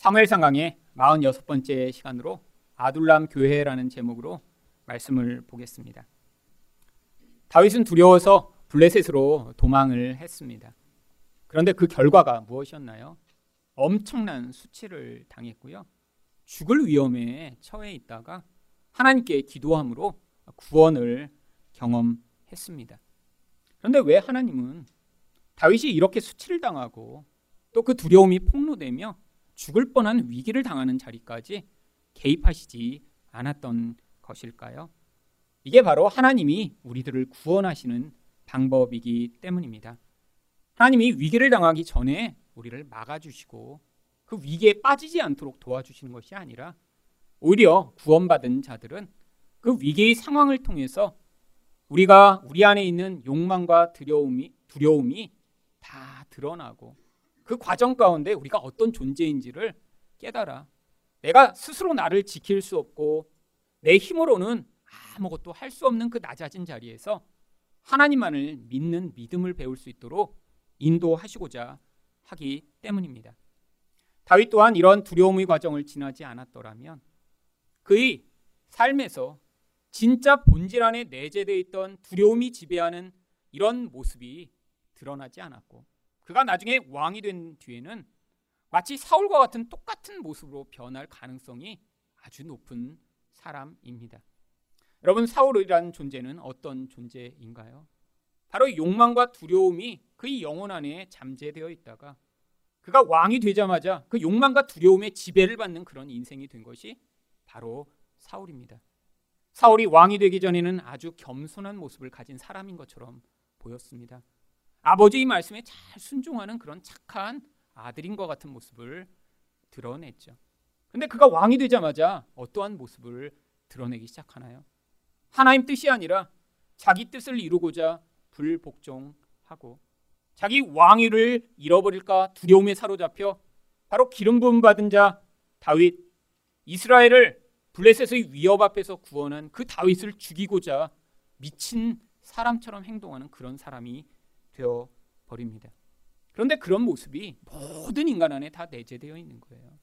사무엘상 강의 46번째 시간으로 아둘람 교회라는 제목으로 말씀을 보겠습니다. 다윗은 두려워서 블레셋으로 도망을 했습니다. 그런데 그 결과가 무엇이었나요? 엄청난 수치를 당했고요. 죽을 위험에 처해 있다가 하나님께 기도함으로 구원을 경험했습니다. 그런데 왜 하나님은 다윗이 이렇게 수치를 당하고 또 그 두려움이 폭로되며 죽을 뻔한 위기를 당하는 자리까지 개입하시지 않았던 것일까요? 이게 바로 하나님이 우리들을 구원하시는 방법이기 때문입니다. 하나님이 위기를 당하기 전에 우리를 막아주시고 그 위기에 빠지지 않도록 도와주시는 것이 아니라 오히려 구원받은 자들은 그 위기의 상황을 통해서 우리가 우리 안에 있는 욕망과 두려움이 두려움이 다 드러나고 그 과정 가운데 우리가 어떤 존재인지를 깨달아 내가 스스로 나를 지킬 수 없고 내 힘으로는 아무것도 할 수 없는 그 낮아진 자리에서 하나님만을 믿는 믿음을 배울 수 있도록 인도하시고자 하기 때문입니다. 다윗 또한 이런 두려움의 과정을 지나지 않았더라면 그의 삶에서 진짜 본질 안에 내재되어 있던 두려움이 지배하는 이런 모습이 드러나지 않았고 그가 나중에 왕이 된 뒤에는 마치 사울과 같은 똑같은 모습으로 변할 가능성이 아주 높은 사람입니다. 여러분 사울이라는 존재는 어떤 존재인가요? 바로 욕망과 두려움이 그의 영혼 안에 잠재되어 있다가 그가 왕이 되자마자 그 욕망과 두려움의 지배를 받는 그런 인생이 된 것이 바로 사울입니다. 사울이 왕이 되기 전에는 아주 겸손한 모습을 가진 사람인 것처럼 보였습니다. 아버지의 말씀에 잘 순종하는 그런 착한 아들인 것 같은 모습을 드러냈죠. 근데 그가 왕이 되자마자 어떠한 모습을 드러내기 시작하나요? 하나님 뜻이 아니라 자기 뜻을 이루고자 불복종하고 자기 왕위를 잃어버릴까 두려움에 사로잡혀 바로 기름 부음 받은 자 다윗 이스라엘을 블레셋의 위협 앞에서 구원한 그 다윗을 죽이고자 미친 사람처럼 행동하는 그런 사람이 되어 버립니다. 그런데 그런 모습이 모든 인간 안에 다 내재되어 있는 거예요.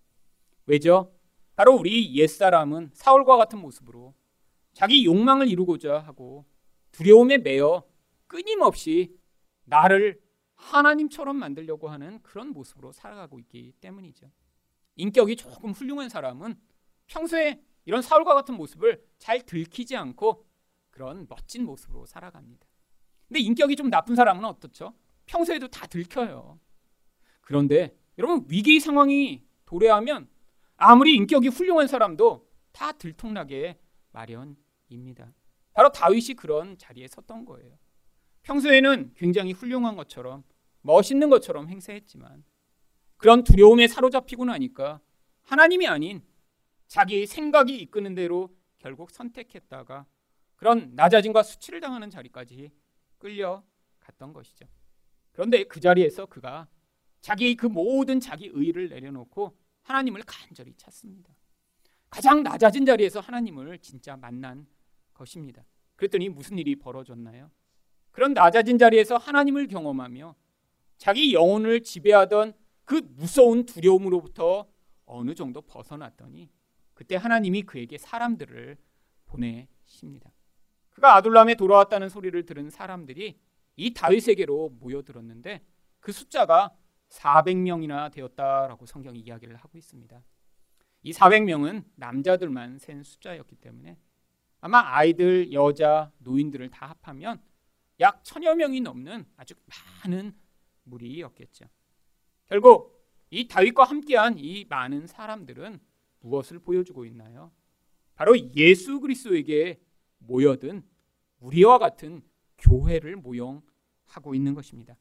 왜죠? 바로 우리 옛사람은 사울과 같은 모습으로 자기 욕망을 이루고자 하고 두려움에 매여 끊임없이 나를 하나님처럼 만들려고 하는 그런 모습으로 살아가고 있기 때문이죠. 인격이 조금 훌륭한 사람은 평소에 이런 사울과 같은 모습을 잘 들키지 않고 그런 멋진 모습으로 살아갑니다. 근데 인격이 좀 나쁜 사람은 어떻죠? 평소에도 다 들켜요. 그런데 여러분 위기 상황이 도래하면 아무리 인격이 훌륭한 사람도 다 들통나게 마련입니다. 바로 다윗이 그런 자리에 섰던 거예요. 평소에는 굉장히 훌륭한 것처럼 멋있는 것처럼 행세했지만 그런 두려움에 사로잡히고 나니까 하나님이 아닌 자기 생각이 이끄는 대로 결국 선택했다가 그런 낮아짐과 수치를 당하는 자리까지 끌려갔던 것이죠. 그런데 그 자리에서 그가 자기의 그 모든 자기 의를 내려놓고 하나님을 간절히 찾습니다. 가장 낮아진 자리에서 하나님을 진짜 만난 것입니다. 그랬더니 무슨 일이 벌어졌나요? 그런 낮아진 자리에서 하나님을 경험하며 자기 영혼을 지배하던 그 무서운 두려움으로부터 어느 정도 벗어났더니 그때 하나님이 그에게 사람들을 보내십니다. 그가 아둘람에 돌아왔다는 소리를 들은 사람들이 이 다윗에게로 모여들었는데 그 숫자가 400명이나 되었다라고 성경이 이야기를 하고 있습니다. 이 400명은 남자들만 센 숫자였기 때문에 아마 아이들, 여자, 노인들을 다 합하면 약 천여 명이 넘는 아주 많은 무리였겠죠. 결국 이 다윗과 함께한 이 많은 사람들은 무엇을 보여주고 있나요? 바로 예수 그리스도에게 모여든 우리와 같은 교회를 모형하고 있는 것입니다.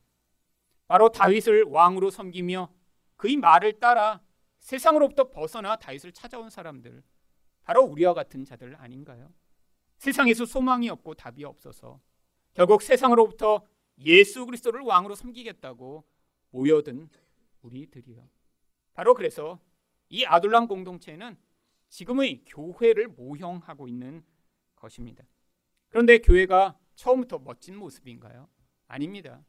바로 다윗을 왕으로 섬기며 그의 말을 따라 세상으로부터 벗어나 다윗을 찾아온 사람들, 바로 우리와 같은 자들 아닌가요? 세상에서 소망이 없고 답이 없어서 결국 세상으로부터 예수 그리스도를 왕으로 섬기겠다고 모여든 우리들이요. 바로 그래서 이 아둘람 공동체는 지금의 교회를 모형하고 있는 것입니다. 그런데 교회가 처음부터 멋진 모습인가요? 아닙니다.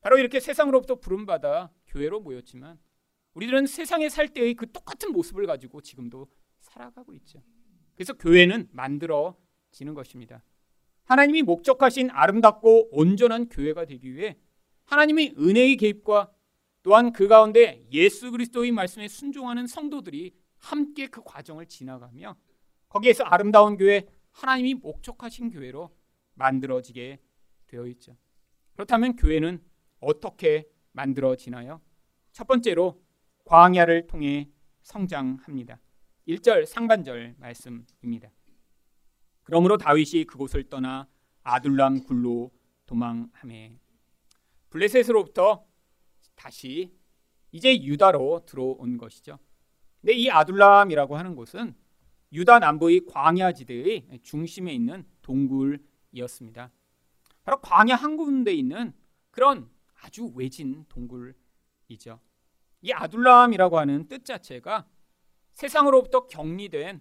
바로 이렇게 세상으로부터 부름받아 교회로 모였지만 우리들은 세상에 살 때의 그 똑같은 모습을 가지고 지금도 살아가고 있죠. 그래서 교회는 만들어지는 것입니다. 하나님이 목적하신 아름답고 온전한 교회가 되기 위해 하나님의 은혜의 개입과 또한 그 가운데 예수 그리스도의 말씀에 순종하는 성도들이 함께 그 과정을 지나가며 거기에서 아름다운 교회, 하나님이 목적하신 교회로 만들어지게 되어 있죠. 그렇다면 교회는 어떻게 만들어지나요? 첫 번째로 광야를 통해 성장합니다. 1절 상반절 말씀입니다. 그러므로 다윗이 그곳을 떠나 아둘람 굴로 도망하매 블레셋으로부터 다시 이제 유다로 들어온 것이죠. 근데 이 아둘람이라고 하는 곳은 유다 남부의 광야지대의 중심에 있는 동굴이었습니다. 바로 광야 한 군데 있는 그런 아주 외진 동굴이죠. 이 아둘람이라고 하는 뜻 자체가 세상으로부터 격리된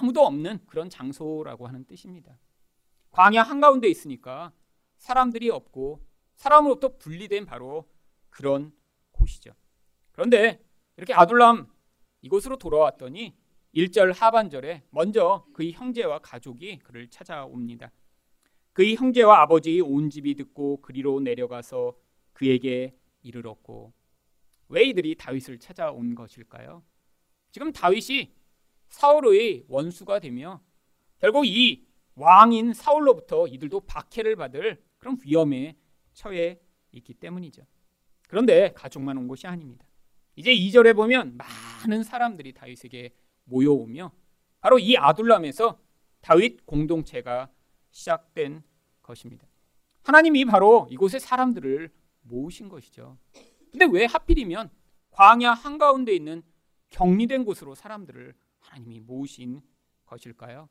아무도 없는 그런 장소라고 하는 뜻입니다. 광야 한가운데 있으니까 사람들이 없고 사람으로부터 분리된 바로 그런 곳이죠. 그런데 이렇게 아둘람 이곳으로 돌아왔더니 1절 하반절에 먼저 그의 형제와 가족이 그를 찾아옵니다. 그의 형제와 아버지의 온 집이 듣고 그리로 내려가서 그에게 이르렀고 왜 이들이 다윗을 찾아온 것일까요? 지금 다윗이 사울의 원수가 되며 결국 이 왕인 사울로부터 이들도 박해를 받을 그런 위험에 처해 있기 때문이죠. 그런데 가족만 온 것이 아닙니다. 이제 2절에 보면 많은 사람들이 다윗에게 모여오며 바로 이 아둘람에서 다윗 공동체가 시작된 것입니다. 하나님이 바로 이곳의 사람들을 모으신 것이죠. 근데 왜 하필이면 광야 한가운데 있는 격리된 곳으로 사람들을 하나님이 모으신 것일까요?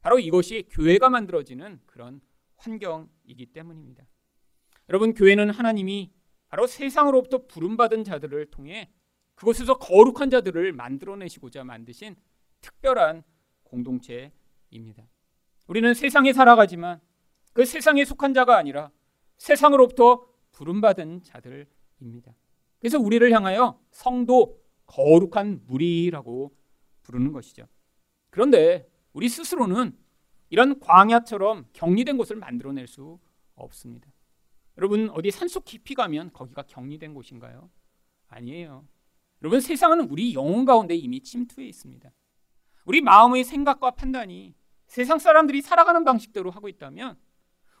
바로 이것이 교회가 만들어지는 그런 환경이기 때문입니다. 여러분, 교회는 하나님이 바로 세상으로부터 부름받은 자들을 통해 그곳에서 거룩한 자들을 만들어내시고자 만드신 특별한 공동체입니다. 우리는 세상에 살아가지만 그 세상에 속한 자가 아니라 세상으로부터 부름받은 자들입니다. 그래서 우리를 향하여 성도 거룩한 무리라고 부르는 것이죠. 그런데 우리 스스로는 이런 광야처럼 격리된 곳을 만들어낼 수 없습니다. 여러분 어디 산속 깊이 가면 거기가 격리된 곳인가요? 아니에요. 여러분 세상은 우리 영혼 가운데 이미 침투해 있습니다. 우리 마음의 생각과 판단이 세상 사람들이 살아가는 방식대로 하고 있다면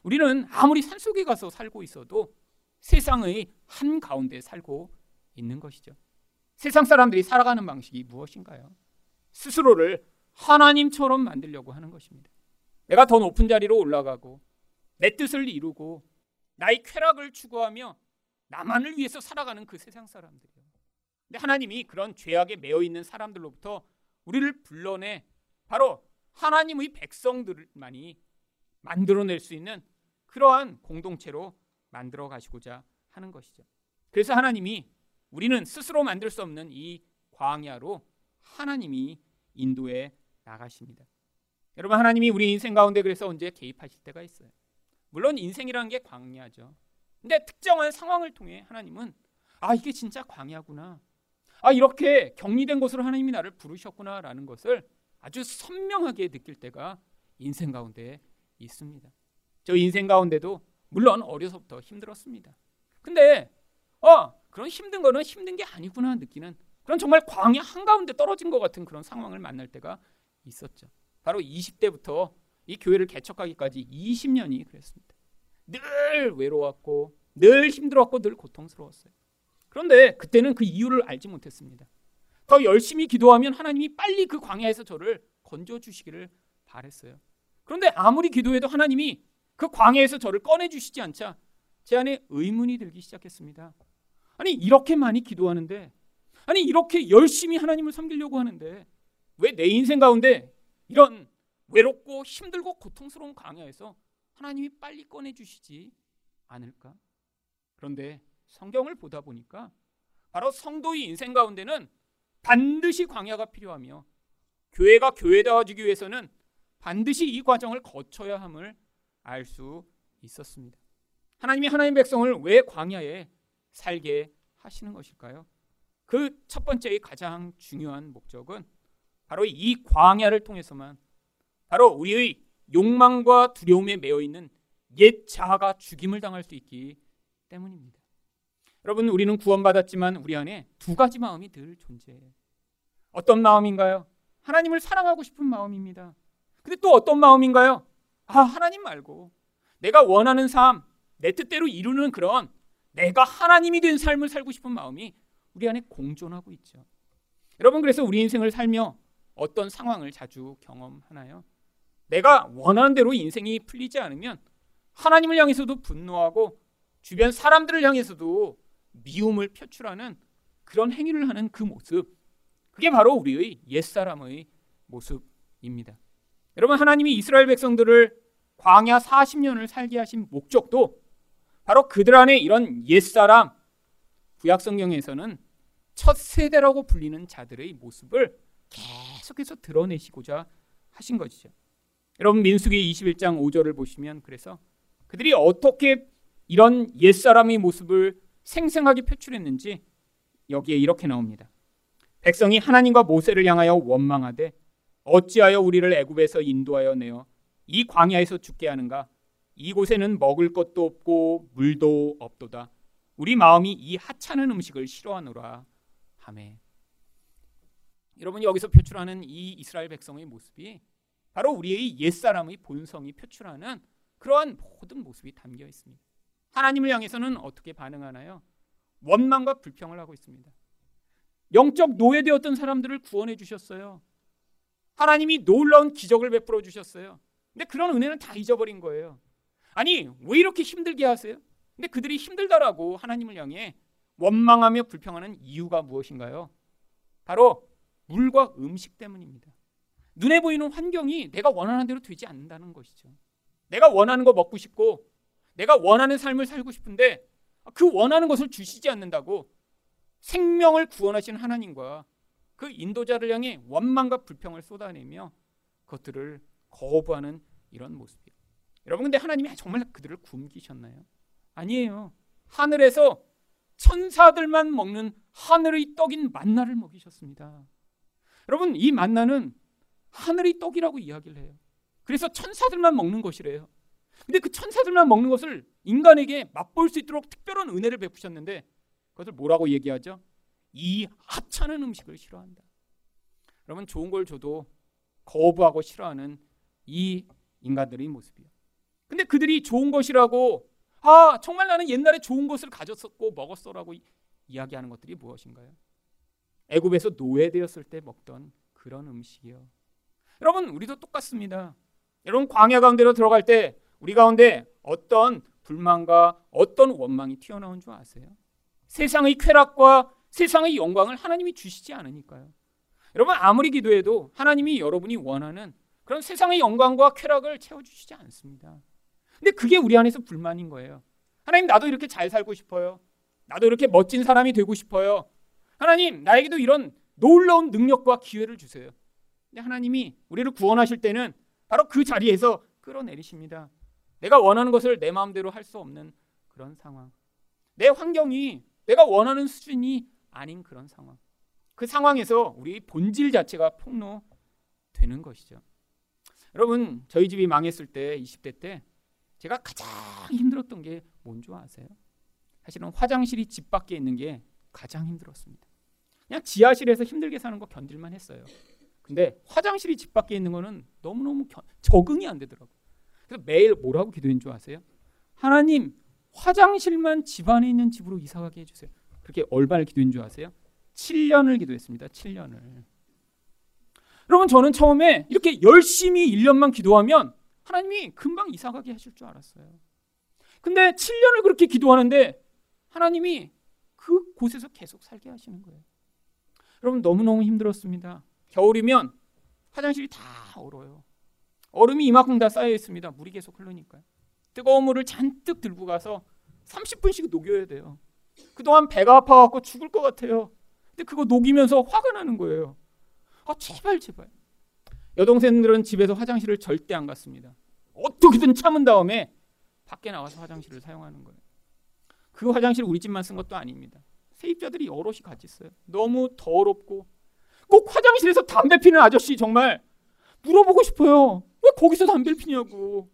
우리는 아무리 산속에 가서 살고 있어도 세상의 한 가운데 살고 있는 것이죠. 세상 사람들이 살아가는 방식이 무엇인가요? 스스로를 하나님처럼 만들려고 하는 것입니다. 내가 더 높은 자리로 올라가고 내 뜻을 이루고 나의 쾌락을 추구하며 나만을 위해서 살아가는 그 세상 사람들이요. 근데 하나님이 그런 죄악에 매여 있는 사람들로부터 우리를 불러내 바로 하나님의 백성들만이 만들어낼 수 있는 그러한 공동체로 만들어 가시고자 하는 것이죠. 그래서 하나님이 우리는 스스로 만들 수 없는 이 광야로 하나님이 인도해 나가십니다. 여러분 하나님이 우리 인생 가운데 그래서 언제 개입하실 때가 있어요. 물론 인생이라는 게 광야죠. 근데 특정한 상황을 통해 하나님은 아 이게 진짜 광야구나. 아 이렇게 격리된 곳으로 하나님이 나를 부르셨구나라는 것을 아주 선명하게 느낄 때가 인생 가운데 있습니다. 저 인생 가운데도 물론 어려서부터 힘들었습니다. 근데 어 그런 힘든 거는 힘든 게 아니구나 느끼는 그런 정말 광야 한가운데 떨어진 것 같은 그런 상황을 만날 때가 있었죠. 바로 20대부터 이 교회를 개척하기까지 20년이 그랬습니다. 늘 외로웠고 늘 힘들었고 늘 고통스러웠어요. 그런데 그때는 그 이유를 알지 못했습니다. 더 열심히 기도하면 하나님이 빨리 그 광야에서 저를 건져 주시기를 바랬어요. 그런데 아무리 기도해도 하나님이 그 광야에서 저를 꺼내 주시지 않자 제 안에 의문이 들기 시작했습니다. 아니 이렇게 많이 기도하는데 아니 이렇게 열심히 하나님을 섬기려고 하는데 왜 내 인생 가운데 이런 외롭고 힘들고 고통스러운 광야에서 하나님이 빨리 꺼내 주시지 않을까? 그런데 성경을 보다 보니까 바로 성도의 인생 가운데는 반드시 광야가 필요하며 교회가 교회다워지기 위해서는 반드시 이 과정을 거쳐야 함을 알 수 있었습니다. 하나님이 하나님 백성을 왜 광야에 살게 하시는 것일까요? 그 첫 번째의 가장 중요한 목적은 바로 이 광야를 통해서만 바로 우리의 욕망과 두려움에 매여 있는 옛 자아가 죽임을 당할 수 있기 때문입니다. 여러분, 우리는 구원받았지만 우리 안에 두 가지 마음이 늘 존재해요. 어떤 마음인가요? 하나님을 사랑하고 싶은 마음입니다. 근데 또 어떤 마음인가요? 아, 하나님 말고 내가 원하는 삶, 내 뜻대로 이루는 그런 내가 하나님이 된 삶을 살고 싶은 마음이 우리 안에 공존하고 있죠. 여러분, 그래서 우리 인생을 살며 어떤 상황을 자주 경험하나요? 내가 원하는 대로 인생이 풀리지 않으면 하나님을 향해서도 분노하고 주변 사람들을 향해서도 미움을 표출하는 그런 행위를 하는 그 모습. 그게 바로 우리의 옛사람의 모습입니다. 여러분, 하나님이 이스라엘 백성들을 광야 40년을 살게 하신 목적도 바로 그들 안에 이런 옛사람, 구약 성경에서는 첫 세대라고 불리는 자들의 모습을 계속해서 드러내시고자 하신 것이죠. 여러분 민수기 21장 5절을 보시면 그래서 그들이 어떻게 이런 옛사람의 모습을 생생하게 표출했는지 여기에 이렇게 나옵니다. 백성이 하나님과 모세를 향하여 원망하되 어찌하여 우리를 애굽에서 인도하여 내어 이 광야에서 죽게 하는가? 이곳에는 먹을 것도 없고 물도 없도다. 우리 마음이 이 하찮은 음식을 싫어하노라 하매. 여러분이 여기서 표출하는 이 이스라엘 백성의 모습이 바로 우리의 옛사람의 본성이 표출하는 그러한 모든 모습이 담겨 있습니다. 하나님을 향해서는 어떻게 반응하나요? 원망과 불평을 하고 있습니다. 영적 노예되었던 사람들을 구원해 주셨어요. 하나님이 놀라운 기적을 베풀어 주셨어요. 근데 그런 은혜는 다 잊어버린 거예요. 아니, 왜 이렇게 힘들게 하세요? 근데 그들이 힘들다라고 하나님을 향해 원망하며 불평하는 이유가 무엇인가요? 바로 물과 음식 때문입니다. 눈에 보이는 환경이 내가 원하는 대로 되지 않는다는 것이죠. 내가 원하는 거 먹고 싶고 내가 원하는 삶을 살고 싶은데 그 원하는 것을 주시지 않는다고 생명을 구원하신 하나님과 그 인도자를 향해 원망과 불평을 쏟아내며 그것들을 거부하는 이런 모습이에요. 여러분 근데 하나님이 정말 그들을 굶기셨나요? 아니에요. 하늘에서 천사들만 먹는 하늘의 떡인 만나를 먹이셨습니다. 여러분 이 만나는 하늘의 떡이라고 이야기를 해요. 그래서 천사들만 먹는 것이래요. 근데 그 천사들만 먹는 것을 인간에게 맛볼 수 있도록 특별한 은혜를 베푸셨는데 그것을 뭐라고 얘기하죠? 이 하찮은 음식을 싫어한다. 여러분 좋은 걸 줘도 거부하고 싫어하는 이 인간들의 모습이에요. 근데 그들이 좋은 것이라고 아 정말 나는 옛날에 좋은 것을 가졌었고 먹었어라고 이야기하는 것들이 무엇인가요? 애굽에서 노예되었을 때 먹던 그런 음식이요. 여러분 우리도 똑같습니다. 여러분 광야 가운데로 들어갈 때 우리 가운데 어떤 불만과 어떤 원망이 튀어나온 줄 아세요? 세상의 쾌락과 세상의 영광을 하나님이 주시지 않으니까요. 여러분 아무리 기도해도 하나님이 여러분이 원하는 그런 세상의 영광과 쾌락을 채워주시지 않습니다. 근데 그게 우리 안에서 불만인 거예요. 하나님 나도 이렇게 잘 살고 싶어요. 나도 이렇게 멋진 사람이 되고 싶어요. 하나님 나에게도 이런 놀라운 능력과 기회를 주세요. 근데 하나님이 우리를 구원하실 때는 바로 그 자리에서 끌어내리십니다. 내가 원하는 것을 내 마음대로 할 수 없는 그런 상황. 내 환경이 내가 원하는 수준이 아닌 그런 상황. 그 상황에서 우리 본질 자체가 폭로되는 것이죠. 여러분, 저희 집이 망했을 때 20대 때 제가 가장 힘들었던 게 뭔지 아세요? 사실은 화장실이 집 밖에 있는 게 가장 힘들었습니다. 그냥 지하실에서 힘들게 사는 거 견딜만 했어요. 근데 화장실이 집 밖에 있는 거는 너무너무 겨, 적응이 안 되더라고요. 그래서 매일 뭐라고 기도한 줄 아세요? 하나님, 화장실만 집 안에 있는 집으로 이사 가게 해주세요. 그렇게 얼마를 기도한 줄 아세요? 7년을 기도했습니다. 7년을. 여러분 저는 처음에 이렇게 열심히 1년만 기도하면 하나님이 금방 이사 가게 하실 줄 알았어요. 근데 7년을 그렇게 기도하는데 하나님이 그 곳에서 계속 살게 하시는 거예요. 여러분 너무너무 힘들었습니다. 겨울이면 화장실이 다 얼어요. 얼음이 이만큼 다 쌓여 있습니다. 물이 계속 흐르니까요. 뜨거운 물을 잔뜩 들고 가서 30분씩 녹여야 돼요. 그동안 배가 아파갖고 죽을 것 같아요. 근데 그거 녹이면서 화가 나는 거예요. 아, 제발, 제발. 여동생들은 집에서 화장실을 절대 안 갔습니다. 어떻게든 참은 다음에 밖에 나와서 화장실을 사용하는 거예요. 그 화장실 우리 집만 쓴 것도 아닙니다. 세입자들이 여럿이 같이 있어요. 너무 더럽고 꼭 화장실에서 담배 피는 아저씨 정말 물어보고 싶어요. 왜 거기서 담배를 피냐고.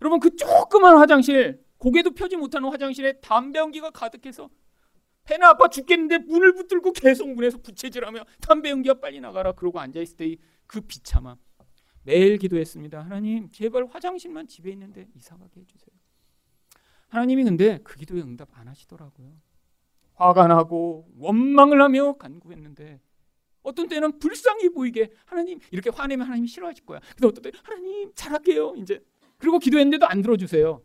여러분 그 조그만 화장실 고개도 펴지 못하는 화장실에 담배 연기가 가득해서 배는 아파 죽겠는데 문을 붙들고 계속 문에서 부채질하며 담배 연기가 빨리 나가라 그러고 앉아 있을 때그 비참함 매일 기도했습니다. 하나님 제발 화장실만 집에 있는데 이사 가게 해주세요. 하나님이 근데 그 기도에 응답 안 하시더라고요. 화가 나고 원망을 하며 간구했는데 어떤 때는 불쌍히 보이게 하나님 이렇게 화내면 하나님이 싫어하실 거야. 근데 어떤 때 하나님 잘할게요 이제 그리고 기도했는데도 안 들어주세요.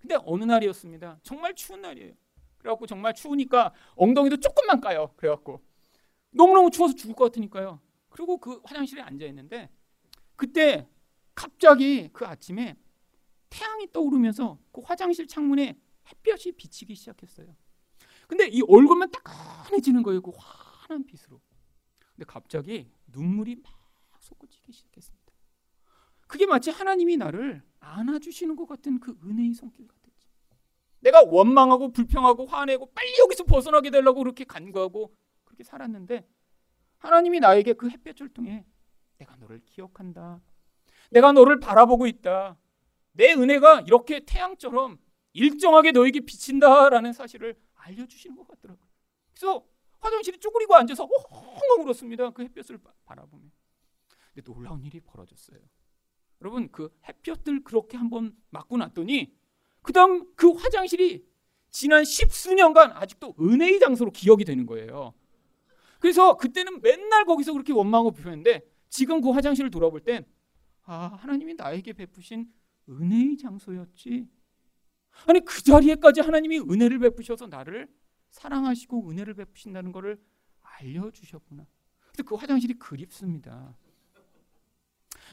근데 어느 날이었습니다. 정말 추운 날이에요. 그래갖고 정말 추우니까 엉덩이도 조금만 까요. 그래갖고 너무너무 추워서 죽을 것 같으니까요. 그리고 그 화장실에 앉아 있는데 그때 갑자기 그 아침에 태양이 떠오르면서 그 화장실 창문에 햇볕이 비치기 시작했어요. 근데 이 얼굴만 따끈해지는 거예요. 그 환한 빛으로. 근데 갑자기 눈물이 막 솟구치기 시작했습니다. 그게 마치 하나님이 나를 안아주시는 것 같은 그 은혜의 손길 같았지. 내가 원망하고 불평하고 화내고 빨리 여기서 벗어나게 되려고 그렇게 간구하고 그렇게 살았는데 하나님이 나에게 그 햇볕을 통해 내가 너를 기억한다. 내가 너를 바라보고 있다. 내 은혜가 이렇게 태양처럼 일정하게 너에게 비친다라는 사실을 알려주시는 것 같더라고요. 그래서 화장실에 쪼그리고 앉아서 엉엉 울었습니다. 그 햇볕을 바라보며. 근데 놀라운 일이 벌어졌어요. 여러분 그 햇볕들 그렇게 한번 맞고 났더니 그다음 그 화장실이 지난 십수년간 아직도 은혜의 장소로 기억이 되는 거예요. 그래서 그때는 맨날 거기서 그렇게 원망하고 불평했는데 지금 그 화장실을 돌아볼 땐 아, 하나님이 나에게 베푸신 은혜의 장소였지. 아니 그 자리에까지 하나님이 은혜를 베푸셔서 나를 사랑하시고 은혜를 베푸신다는 것을 알려주셨구나. 근데 그 화장실이 그립습니다.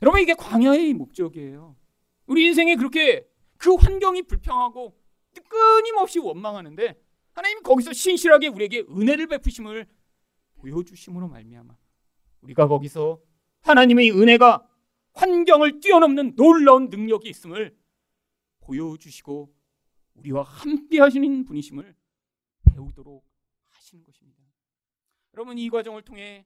여러분 이게 광야의 목적이에요. 우리 인생에 그렇게 그 환경이 불평하고 끊임없이 원망하는데 하나님 거기서 신실하게 우리에게 은혜를 베푸심을 보여주심으로 말미암아 우리가 거기서 하나님의 은혜가 환경을 뛰어넘는 놀라운 능력이 있음을 보여주시고 우리와 함께 하시는 분이심을 배우도록 하시는 것입니다. 여러분 이 과정을 통해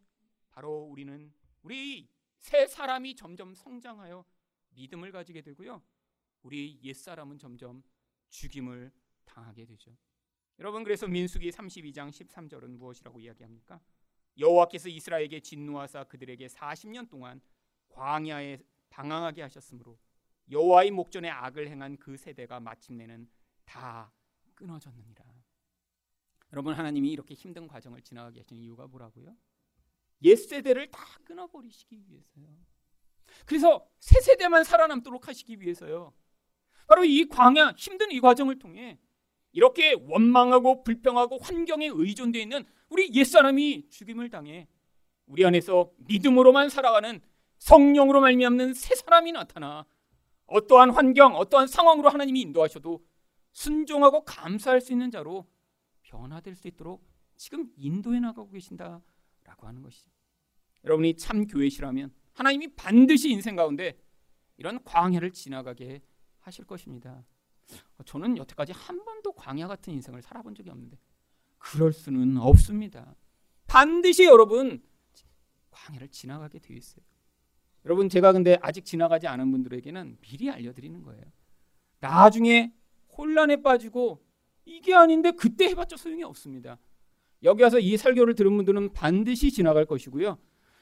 바로 우리는 우리 새 사람이 점점 성장하여 믿음을 가지게 되고요. 우리 옛 사람은 점점 죽임을 당하게 되죠. 여러분 그래서 민수기 32장 13절은 무엇이라고 이야기합니까? 여호와께서 이스라엘에게 진노하사 그들에게 40년 동안 광야에 방황하게 하셨으므로 여호와의 목전에 악을 행한 그 세대가 마침내는 다 끊어졌느니라. 여러분 하나님이 이렇게 힘든 과정을 지나가게 하시는 이유가 뭐라고요? 옛 세대를 다 끊어버리시기 위해서요. 그래서 새 세대만 살아남도록 하시기 위해서요. 바로 이 광야 힘든 이 과정을 통해 이렇게 원망하고 불평하고 환경에 의존되어 있는 우리 옛사람이 죽임을 당해 우리 안에서 믿음으로만 살아가는 성령으로 말미암는 새 사람이 나타나 어떠한 환경, 어떠한 상황으로 하나님이 인도하셔도 순종하고 감사할 수 있는 자로 변화될 수 있도록 지금 인도해 나가고 계신다라고 하는 것이죠. 여러분이 참 교회시라면 하나님이 반드시 인생 가운데 이런 광야를 지나가게 하실 것입니다. 저는 여태까지 한 번도 광야 같은 인생을 살아본 적이 없는데 그럴 수는 없습니다. 반드시 여러분 광야를 지나가게 되어 있어요. 여러분 제가 근데 아직 지나가지 않은 분들에게는 미리 알려드리는 거예요. 나중에 혼란에 빠지고 이게 아닌데 그때 해봤자 소용이 없습니다. 여기 와서 이 설교를 들은 분들은 반드시 지나갈 것이고요.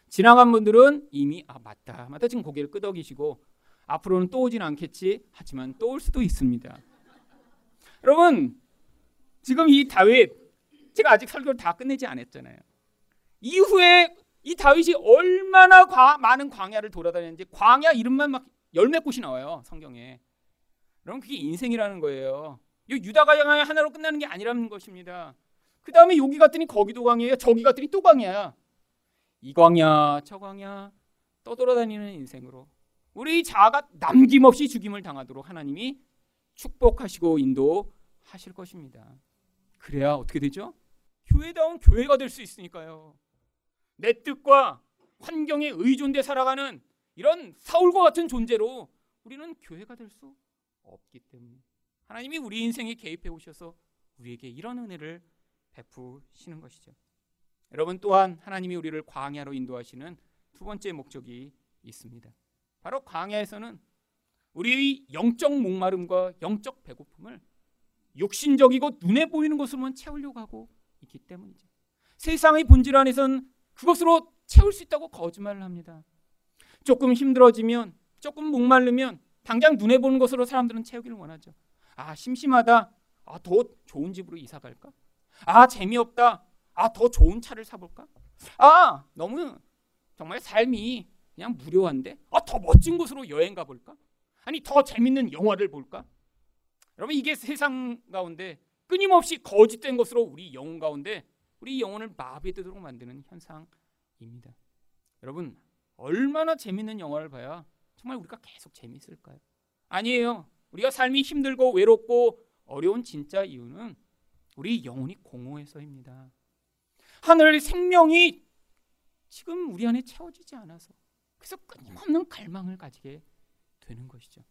지나간 분들은 이미 아 맞다 맞다 지금 고개를 끄덕이시고 앞으로는 또 오진 않겠지 하지만 또 올 수도 있습니다. 여러분 지금 이 다윗 제가 아직 설교를 다 끝내지 않았잖아요. 이후에 이 다윗이 얼마나 과, 많은 광야를 돌아다녔는지 광야 이름만 막 열몇 곳이 나와요 성경에. 여러분 그게 인생이라는 거예요. 유다가 광야 하나로 끝나는 게 아니라는 것입니다. 그 다음에 여기 갔더니 거기도 광야야 저기 갔더니 또 광야야. 이 광야 저 광야 떠돌아다니는 인생으로 우리 자아가 남김없이 죽임을 당하도록 하나님이 축복하시고 인도하실 것입니다. 그래야 어떻게 되죠? 교회다운 교회가 될 수 있으니까요. 내 뜻과 환경에 의존돼 살아가는 이런 사울과 같은 존재로 우리는 교회가 될 수 없기 때문에 하나님이 우리 인생에 개입해 오셔서 우리에게 이런 은혜를 베푸시는 것이죠. 여러분 또한 하나님이 우리를 광야로 인도하시는 두 번째 목적이 있습니다. 바로 광야에서는 우리의 영적 목마름과 영적 배고픔을 육신적이고 눈에 보이는 것으로만 채우려고 하고 있기 때문이죠. 세상의 본질 안에선 그것으로 채울 수 있다고 거짓말을 합니다. 조금 힘들어지면, 조금 목마르면 당장 눈에 보는 것으로 사람들은 채우기를 원하죠. 아, 심심하다. 아, 더 좋은 집으로 이사 갈까? 아, 재미없다. 아, 더 좋은 차를 사볼까? 아, 너무 정말 삶이 그냥 무료한데? 아, 더 멋진 곳으로 여행 가볼까? 아니, 더 재밌는 영화를 볼까? 여러분, 이게 세상 가운데 끊임없이 거짓된 것으로 우리 영혼 가운데 우리 영혼을 마비되도록 만드는 현상입니다. 여러분, 얼마나 재밌는 영화를 봐야 정말 우리가 계속 재밌을까요? 아니에요. 우리가 삶이 힘들고 외롭고 어려운 진짜 이유는 우리 영혼이 공허해서입니다. 하늘 생명이 지금 우리 안에 채워지지 않아서 그래서 끊임없는 갈망을 가지게 되는 것이죠.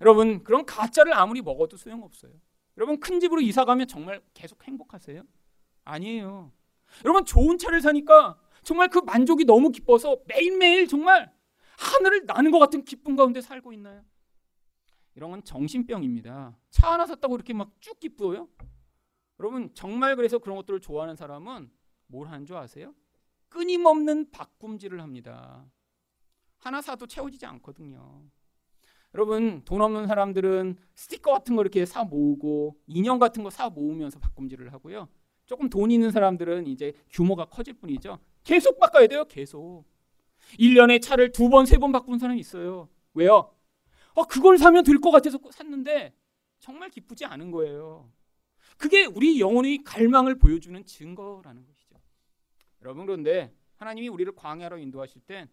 여러분 그런 가짜를 아무리 먹어도 소용없어요. 여러분 큰 집으로 이사 가면 정말 계속 행복하세요? 아니에요. 여러분 좋은 차를 사니까 정말 그 만족이 너무 기뻐서 매일매일 정말 하늘을 나는 것 같은 기쁨 가운데 살고 있나요? 이런 건 정신병입니다. 차 하나 샀다고 이렇게 막 쭉 기뻐요? 여러분 정말 그래서 그런 것들을 좋아하는 사람은 뭘 하는 줄 아세요? 끊임없는 바꿈질을 합니다. 하나 사도 채워지지 않거든요. 여러분 돈 없는 사람들은 스티커 같은 거 이렇게 사 모으고 인형 같은 거 사 모으면서 바꿈질을 하고요. 조금 돈 있는 사람들은 이제 규모가 커질 뿐이죠. 계속 바꿔야 돼요. 계속. 1년에 차를 두 번, 세 번 바꾸는 사람이 있어요. 왜요? 어, 그걸 사면 될 것 같아서 샀는데 정말 기쁘지 않은 거예요. 그게 우리 영혼의 갈망을 보여주는 증거라는 것이죠. 여러분 그런데 하나님이 우리를 광야로 인도하실 땐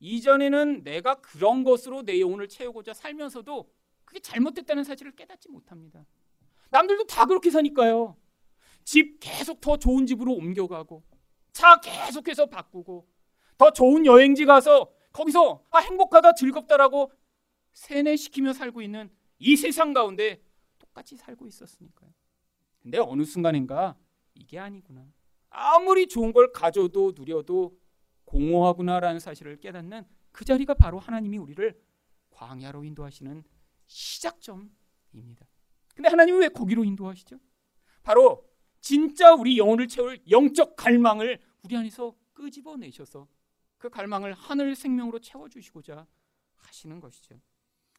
이전에는 내가 그런 것으로 내 영혼을 채우고자 살면서도 그게 잘못됐다는 사실을 깨닫지 못합니다. 남들도 다 그렇게 사니까요. 집 계속 더 좋은 집으로 옮겨가고 차 계속해서 바꾸고 더 좋은 여행지 가서 거기서 아 행복하다 즐겁다라고 세뇌시키며 살고 있는 이 세상 가운데 똑같이 살고 있었으니까요. 근데 어느 순간인가 이게 아니구나. 아무리 좋은 걸 가져도 누려도 공허하구나라는 사실을 깨닫는 그 자리가 바로 하나님이 우리를 광야로 인도하시는 시작점입니다. 근데 하나님이 왜 거기로 인도하시죠? 바로 진짜 우리 영혼을 채울 영적 갈망을 우리 안에서 끄집어내셔서 그 갈망을 하늘 생명으로 채워주시고자 하시는 것이죠.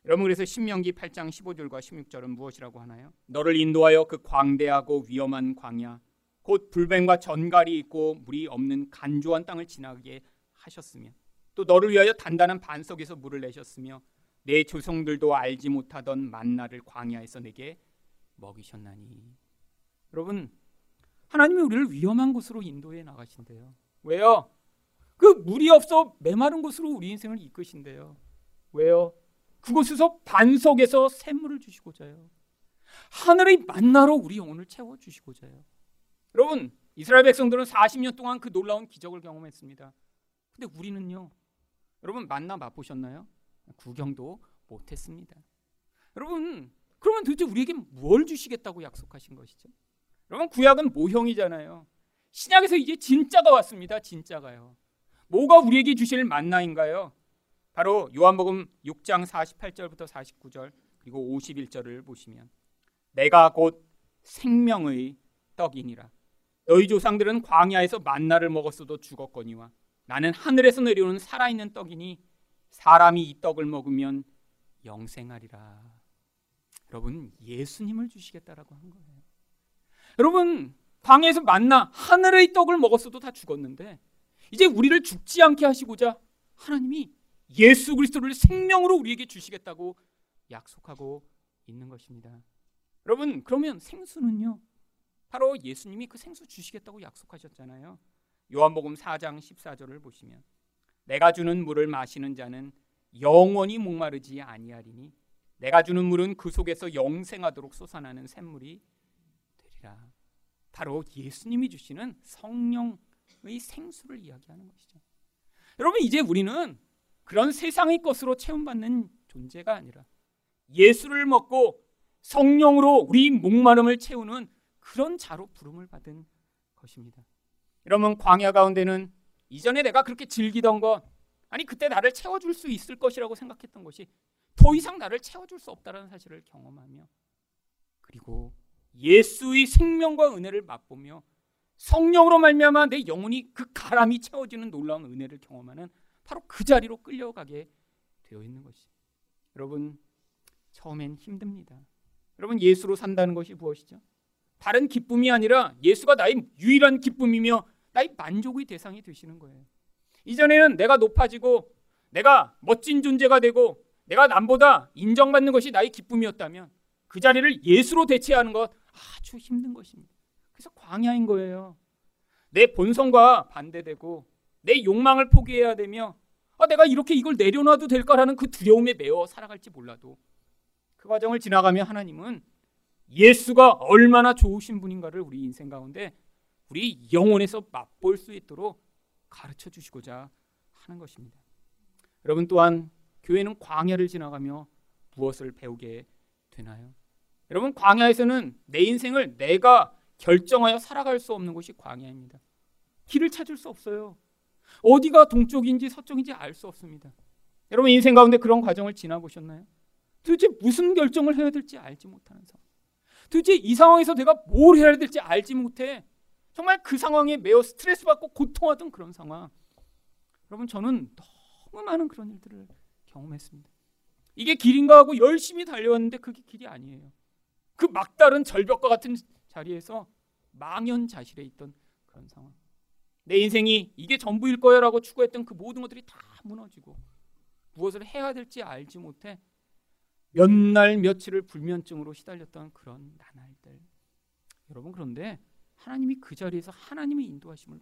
여러분 그래서 신명기 8장 15절과 16절은 무엇이라고 하나요? 너를 인도하여 그 광대하고 위험한 광야 곧 불뱀과 전갈이 있고 물이 없는 간조한 땅을 지나게 하셨으며 또 너를 위하여 단단한 반석에서 물을 내셨으며 내 조성들도 알지 못하던 만나를 광야에서 내게 먹이셨나니 여러분 하나님이 우리를 위험한 곳으로 인도해 나가신대요. 왜요? 그 물이 없어 메마른 곳으로 우리 인생을 이끄신대요. 왜요? 그곳에서 반석에서 샘물을 주시고자요. 하늘의 만나로 우리 영혼을 채워 주시고자요. 여러분, 이스라엘 백성들은 40년 동안 그 놀라운 기적을 경험했습니다. 근데 우리는요. 여러분 만나 맛보셨나요? 구경도 못 했습니다. 여러분, 그러면 도대체 우리에게 뭘 주시겠다고 약속하신 것이죠? 여러분, 구약은 모형이잖아요. 신약에서 이제 진짜가 왔습니다. 진짜가요. 뭐가 우리에게 주실 만나인가요? 바로 요한복음 6장 48절부터 49절 그리고 51절을 보시면 내가 곧 생명의 떡이니라 너희 조상들은 광야에서 만나를 먹었어도 죽었거니와 나는 하늘에서 내려오는 살아있는 떡이니 사람이 이 떡을 먹으면 영생하리라. 여러분 예수님을 주시겠다라고 한 거예요. 여러분 광야에서 만나 하늘의 떡을 먹었어도 다 죽었는데 이제 우리를 죽지 않게 하시고자 하나님이 예수 그리스도를 생명으로 우리에게 주시겠다고 약속하고 있는 것입니다. 여러분, 그러면 생수는요? 바로 예수님이 그 생수 주시겠다고 약속하셨잖아요. 요한복음 4장 14절을 보시면 내가 주는 물을 마시는 자는 영원히 목마르지 아니하리니 내가 주는 물은 그 속에서 영생하도록 솟아나는 샘물이 되리라. 바로 예수님이 주시는 성령의 생수를 이야기하는 것이죠. 여러분 이제 우리는 그런 세상의 것으로 채움받는 존재가 아니라 예수를 먹고 성령으로 우리 목마름을 채우는 그런 자로 부름을 받은 것입니다. 여러분 광야 가운데는 이전에 내가 그렇게 즐기던 것 아니 그때 나를 채워줄 수 있을 것이라고 생각했던 것이 더 이상 나를 채워줄 수 없다는 사실을 경험하며 그리고 예수의 생명과 은혜를 맛보며 성령으로 말미암아 내 영혼이 그 가람이 채워지는 놀라운 은혜를 경험하는 바로 그 자리로 끌려가게 되어 있는 것이. 여러분 처음엔 힘듭니다. 여러분 예수로 산다는 것이 무엇이죠? 다른 기쁨이 아니라 예수가 나의 유일한 기쁨이며 나의 만족의 대상이 되시는 거예요. 이전에는 내가 높아지고 내가 멋진 존재가 되고 내가 남보다 인정받는 것이 나의 기쁨이었다면 그 자리를 예수로 대체하는 것 아주 힘든 것입니다. 그래서 광야인 거예요. 내 본성과 반대되고 내 욕망을 포기해야 되며 아, 내가 이렇게 이걸 내려놔도 될까라는 그 두려움에 매어 살아갈지 몰라도 그 과정을 지나가며 하나님은 예수가 얼마나 좋으신 분인가를 우리 인생 가운데 우리 영혼에서 맛볼 수 있도록 가르쳐 주시고자 하는 것입니다. 여러분 또한 교회는 광야를 지나가며 무엇을 배우게 되나요? 여러분 광야에서는 내 인생을 내가 결정하여 살아갈 수 없는 곳이 광야입니다. 길을 찾을 수 없어요. 어디가 동쪽인지 서쪽인지 알 수 없습니다. 여러분 인생 가운데 그런 과정을 지나보셨나요? 도대체 무슨 결정을 해야 될지 알지 못하는 상황. 도대체 이 상황에서 내가 뭘 해야 될지 알지 못해. 정말 그 상황에 매우 스트레스 받고 고통하던 그런 상황. 여러분 저는 너무 많은 그런 일들을 경험했습니다. 이게 길인가 하고 열심히 달려왔는데 그게 길이 아니에요. 그 막다른 절벽과 같은 자리에서 망연자실해 있던 그런 상황. 내 인생이 이게 전부일 거야라고 추구했던 그 모든 것들이 다 무너지고 무엇을 해야 될지 알지 못해 몇 날 며칠을 불면증으로 시달렸던 그런 나날들. 여러분 그런데 하나님이 그 자리에서 하나님의 인도하심을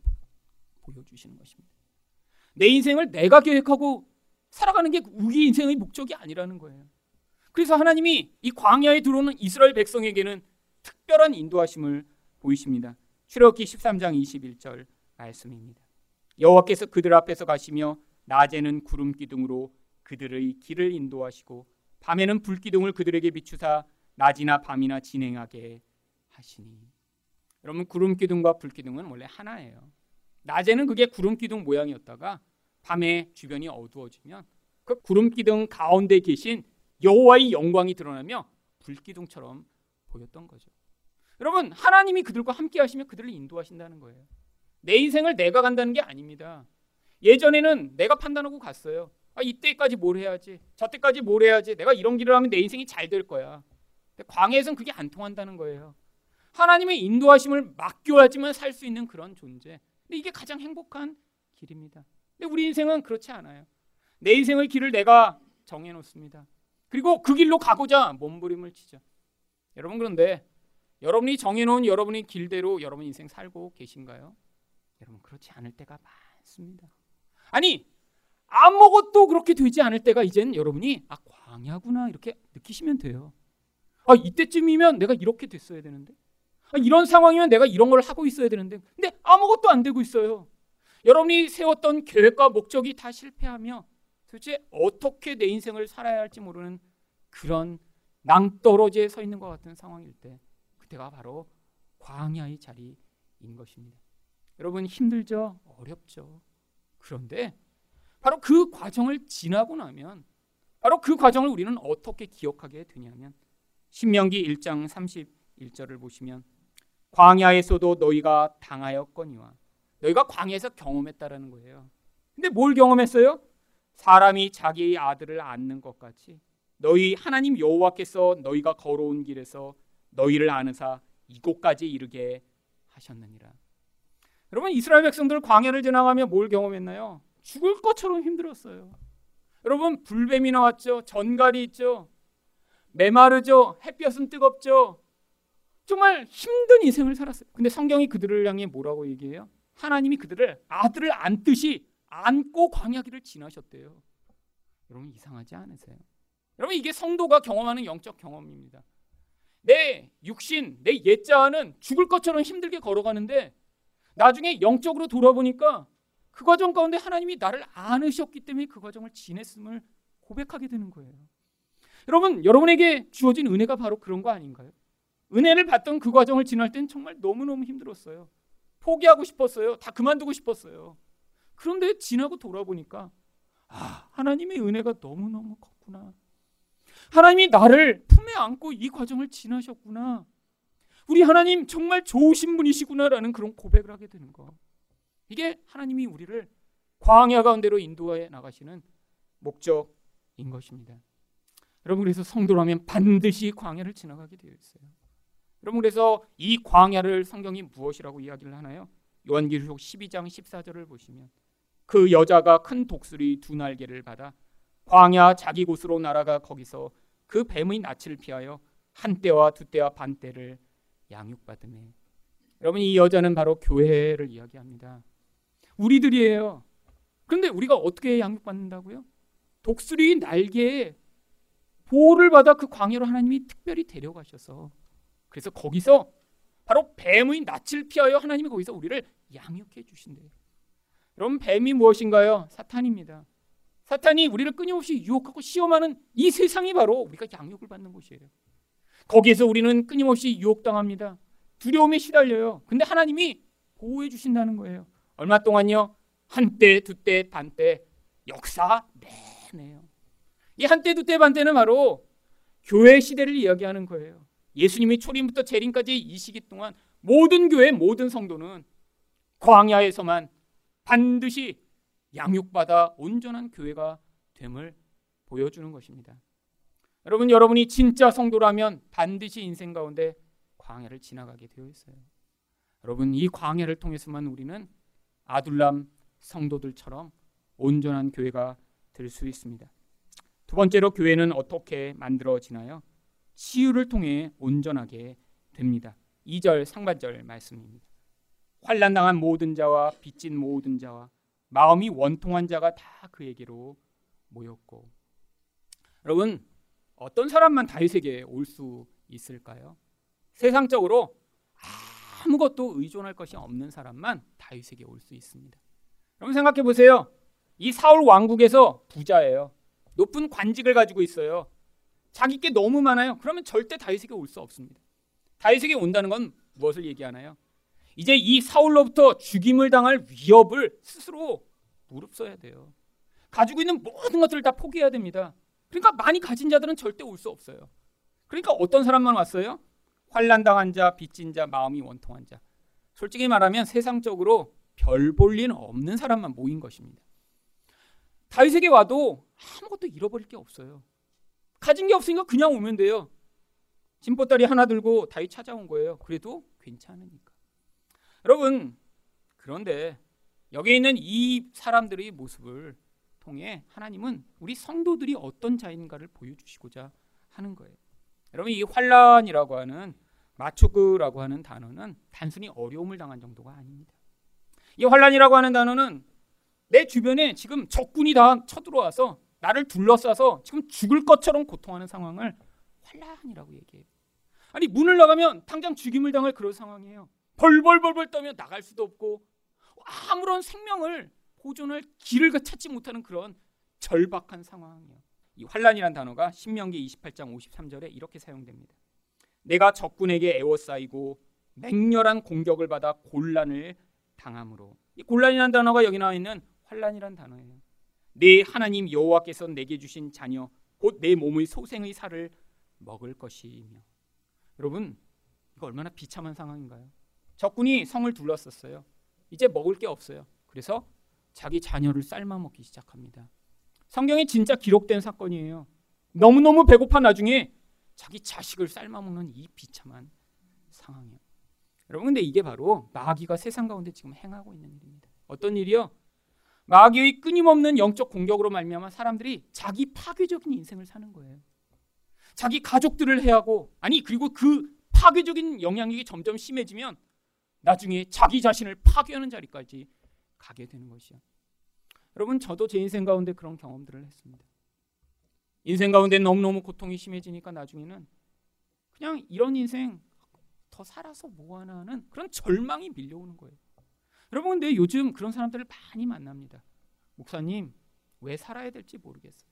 보여주시는 것입니다. 내 인생을 내가 계획하고 살아가는 게 우리 인생의 목적이 아니라는 거예요. 그래서 하나님이 이 광야에 들어오는 이스라엘 백성에게는 특별한 인도하심을 보이십니다. 출애굽기 13장 21절 말씀입니다. 여호와께서 그들 앞에서 가시며 낮에는 구름 기둥으로 그들의 길을 인도하시고 밤에는 불 기둥을 그들에게 비추사 낮이나 밤이나 진행하게 하시니. 여러분 구름 기둥과 불 기둥은 원래 하나예요. 낮에는 그게 구름 기둥 모양이었다가 밤에 주변이 어두워지면 그 구름 기둥 가운데 계신 여호와의 영광이 드러나며 불 기둥처럼 보였던 거죠. 여러분 하나님이 그들과 함께 하시며 그들을 인도하신다는 거예요. 내 인생을 내가 간다는 게 아닙니다. 예전에는 내가 판단하고 갔어요. 아, 이때까지 뭘 해야지, 저때까지 뭘 해야지, 내가 이런 길을 하면 내 인생이 잘 될 거야. 광해에서는 그게 안 통한다는 거예요. 하나님의 인도하심을 맡겨야지만 살 수 있는 그런 존재. 근데 이게 가장 행복한 길입니다. 근데 우리 인생은 그렇지 않아요. 내 인생의 길을 내가 정해 놓습니다. 그리고 그 길로 가고자 몸부림을 치죠. 여러분 그런데 여러분이 정해 놓은 여러분의 길대로 여러분 인생 살고 계신가요? 여러분 그렇지 않을 때가 많습니다. 아니 아무것도 그렇게 되지 않을 때가 이젠 여러분이 아 광야구나 이렇게 느끼시면 돼요. 아 이때쯤이면 내가 이렇게 됐어야 되는데 아, 이런 상황이면 내가 이런 걸 하고 있어야 되는데 근데 아무것도 안 되고 있어요. 여러분이 세웠던 계획과 목적이 다 실패하며 도대체 어떻게 내 인생을 살아야 할지 모르는 그런 낭떠러지에 서 있는 것 같은 상황일 때 그때가 바로 광야의 자리인 것입니다. 여러분 힘들죠? 어렵죠. 그런데 바로 그 과정을 지나고 나면 바로 그 과정을 우리는 어떻게 기억하게 되냐면 신명기 1장 31절을 보시면 광야에서도 너희가 당하였거니와 너희가 광야에서 경험했다라는 거예요. 근데 뭘 경험했어요? 사람이 자기의 아들을 안는 것 같이 너희 하나님 여호와께서 너희가 걸어온 길에서 너희를 아는사 이곳까지 이르게 하셨느니라. 여러분 이스라엘 백성들 광야를 지나가며 뭘 경험했나요? 죽을 것처럼 힘들었어요. 여러분 불뱀이 나왔죠. 전갈이 있죠. 메마르죠. 햇볕은 뜨겁죠. 정말 힘든 인생을 살았어요. 근데 성경이 그들을 향해 뭐라고 얘기해요? 하나님이 그들을 아들을 안듯이 안고 광야길을 지나셨대요. 여러분 이상하지 않으세요? 여러분 이게 성도가 경험하는 영적 경험입니다. 내 육신, 내 옛자아는 죽을 것처럼 힘들게 걸어가는데 나중에 영적으로 돌아보니까 그 과정 가운데 하나님이 나를 안으셨기 때문에 그 과정을 지냈음을 고백하게 되는 거예요. 여러분, 여러분에게 주어진 은혜가 바로 그런 거 아닌가요? 은혜를 받던 그 과정을 지날 땐 정말 너무너무 힘들었어요. 포기하고 싶었어요. 다 그만두고 싶었어요. 그런데 지나고 돌아보니까 아, 하나님의 은혜가 너무너무 컸구나. 하나님이 나를 품에 안고 이 과정을 지나셨구나. 우리 하나님 정말 좋으신 분이시구나라는 그런 고백을 하게 되는 거. 이게 하나님이 우리를 광야 가운데로 인도해 나가시는 목적인 것입니다. 여러분 그래서 성도라면 반드시 광야를 지나가게 되어 있어요. 여러분 그래서 이 광야를 성경이 무엇이라고 이야기를 하나요? 요한계시록 12장 14절을 보시면 그 여자가 큰 독수리 두 날개를 받아 광야 자기 곳으로 날아가 거기서 그 뱀의 낯을 피하여 한 때와 두 때와 반 때를 양육받음에 여러분 이 여자는 바로 교회를 이야기합니다. 우리들이에요. 그런데 우리가 어떻게 양육받는다고요? 독수리 날개에 보호를 받아 그 광야로 하나님이 특별히 데려가셔서 그래서 거기서 바로 뱀의 낯을 피하여 하나님이 거기서 우리를 양육해 주신대요. 여러분 뱀이 무엇인가요? 사탄입니다. 사탄이 우리를 끊임없이 유혹하고 시험하는 이 세상이 바로 우리가 양육을 받는 곳이에요. 거기에서 우리는 끊임없이 유혹당합니다. 두려움에 시달려요. 근데 하나님이 보호해 주신다는 거예요. 얼마 동안요? 한 때, 두 때, 반 때, 역사 내내요. 이 한 때, 두 때, 반 때는 바로 교회 시대를 이야기하는 거예요. 예수님이 초림부터 재림까지 이 시기 동안 모든 교회, 모든 성도는 광야에서만 반드시 양육받아 온전한 교회가 됨을 보여주는 것입니다. 여러분, 여러분이 진짜 성도라면 반드시 인생 가운데 광야를 지나가게 되어 있어요. 여러분, 이 광야를 통해서만 우리는 아둘람 성도들처럼 온전한 교회가 될 수 있습니다. 두 번째로 교회는 어떻게 만들어지나요? 치유를 통해 온전하게 됩니다. 2절 상반절 말씀입니다. 환란 당한 모든 자와 빚진 모든 자와 마음이 원통한 자가 다 그에게로 모였고 여러분 어떤 사람만 다윗에게 올 수 있을까요? 세상적으로 아무것도 의존할 것이 없는 사람만 다윗에게 올 수 있습니다. 여러분 생각해 보세요. 이 사울 왕국에서 부자예요. 높은 관직을 가지고 있어요. 자기 게 너무 많아요. 그러면 절대 다윗에게 올 수 없습니다. 다윗에게 온다는 건 무엇을 얘기하나요? 이제 이 사울로부터 죽임을 당할 위협을 스스로 무릅써야 돼요. 가지고 있는 모든 것들을 다 포기해야 됩니다. 그러니까 많이 가진 자들은 절대 올 수 없어요. 그러니까 어떤 사람만 왔어요? 환란 당한 자, 빚진 자, 마음이 원통한 자. 솔직히 말하면 세상적으로 별 볼일 없는 사람만 모인 것입니다. 다윗에게 와도 아무것도 잃어버릴 게 없어요. 가진 게 없으니까 그냥 오면 돼요. 짐보따리 하나 들고 다윗 찾아온 거예요. 그래도 괜찮으니까. 여러분, 그런데 여기 있는 이 사람들의 모습을 통해 하나님은 우리 성도들이 어떤 자인가를 보여주시고자 하는 거예요. 여러분 이 환란이라고 하는 마초그라고 하는 단어는 단순히 어려움을 당한 정도가 아닙니다. 이 환란이라고 하는 단어는 내 주변에 지금 적군이 다 쳐들어와서 나를 둘러싸서 지금 죽을 것처럼 고통하는 상황을 환란이라고 얘기해요. 아니 문을 나가면 당장 죽임을 당할 그런 상황이에요. 벌벌벌벌 떠며 나갈 수도 없고 아무런 생명을 보존할 길을 찾지 못하는 그런 절박한 상황이에요. 이 환란이란 단어가 신명기 28장 53절에 이렇게 사용됩니다. 내가 적군에게 애워싸이고 맹렬한 공격을 받아 곤란을 당함으로 이 곤란이라는 단어가 여기 나와 있는 환란이란 단어예요. 내 하나님 여호와께서 내게 주신 자녀 곧 내 몸의 소생의 살을 먹을 것이며 여러분 이거 얼마나 비참한 상황인가요? 적군이 성을 둘러쌌어요. 이제 먹을 게 없어요. 그래서 자기 자녀를 삶아 먹기 시작합니다. 성경에 진짜 기록된 사건이에요. 너무너무 배고파 나중에 자기 자식을 삶아 먹는 이 비참한 상황이에요. 여러분 근데 이게 바로 마귀가 세상 가운데 지금 행하고 있는 일입니다. 어떤 일이요? 마귀의 끊임없는 영적 공격으로 말미암아 사람들이 자기 파괴적인 인생을 사는 거예요. 자기 가족들을 해하고 아니 그리고 그 파괴적인 영향력이 점점 심해지면 나중에 자기 자신을 파괴하는 자리까지 가게 되는 것이요. 여러분 저도 제 인생 가운데 그런 경험들을 했습니다. 인생 가운데 너무너무 고통이 심해지니까 나중에는 그냥 이런 인생 더 살아서 뭐 하나 하는 그런 절망이 밀려오는 거예요. 여러분 근데 요즘 그런 사람들을 많이 만납니다. 목사님 왜 살아야 될지 모르겠어요.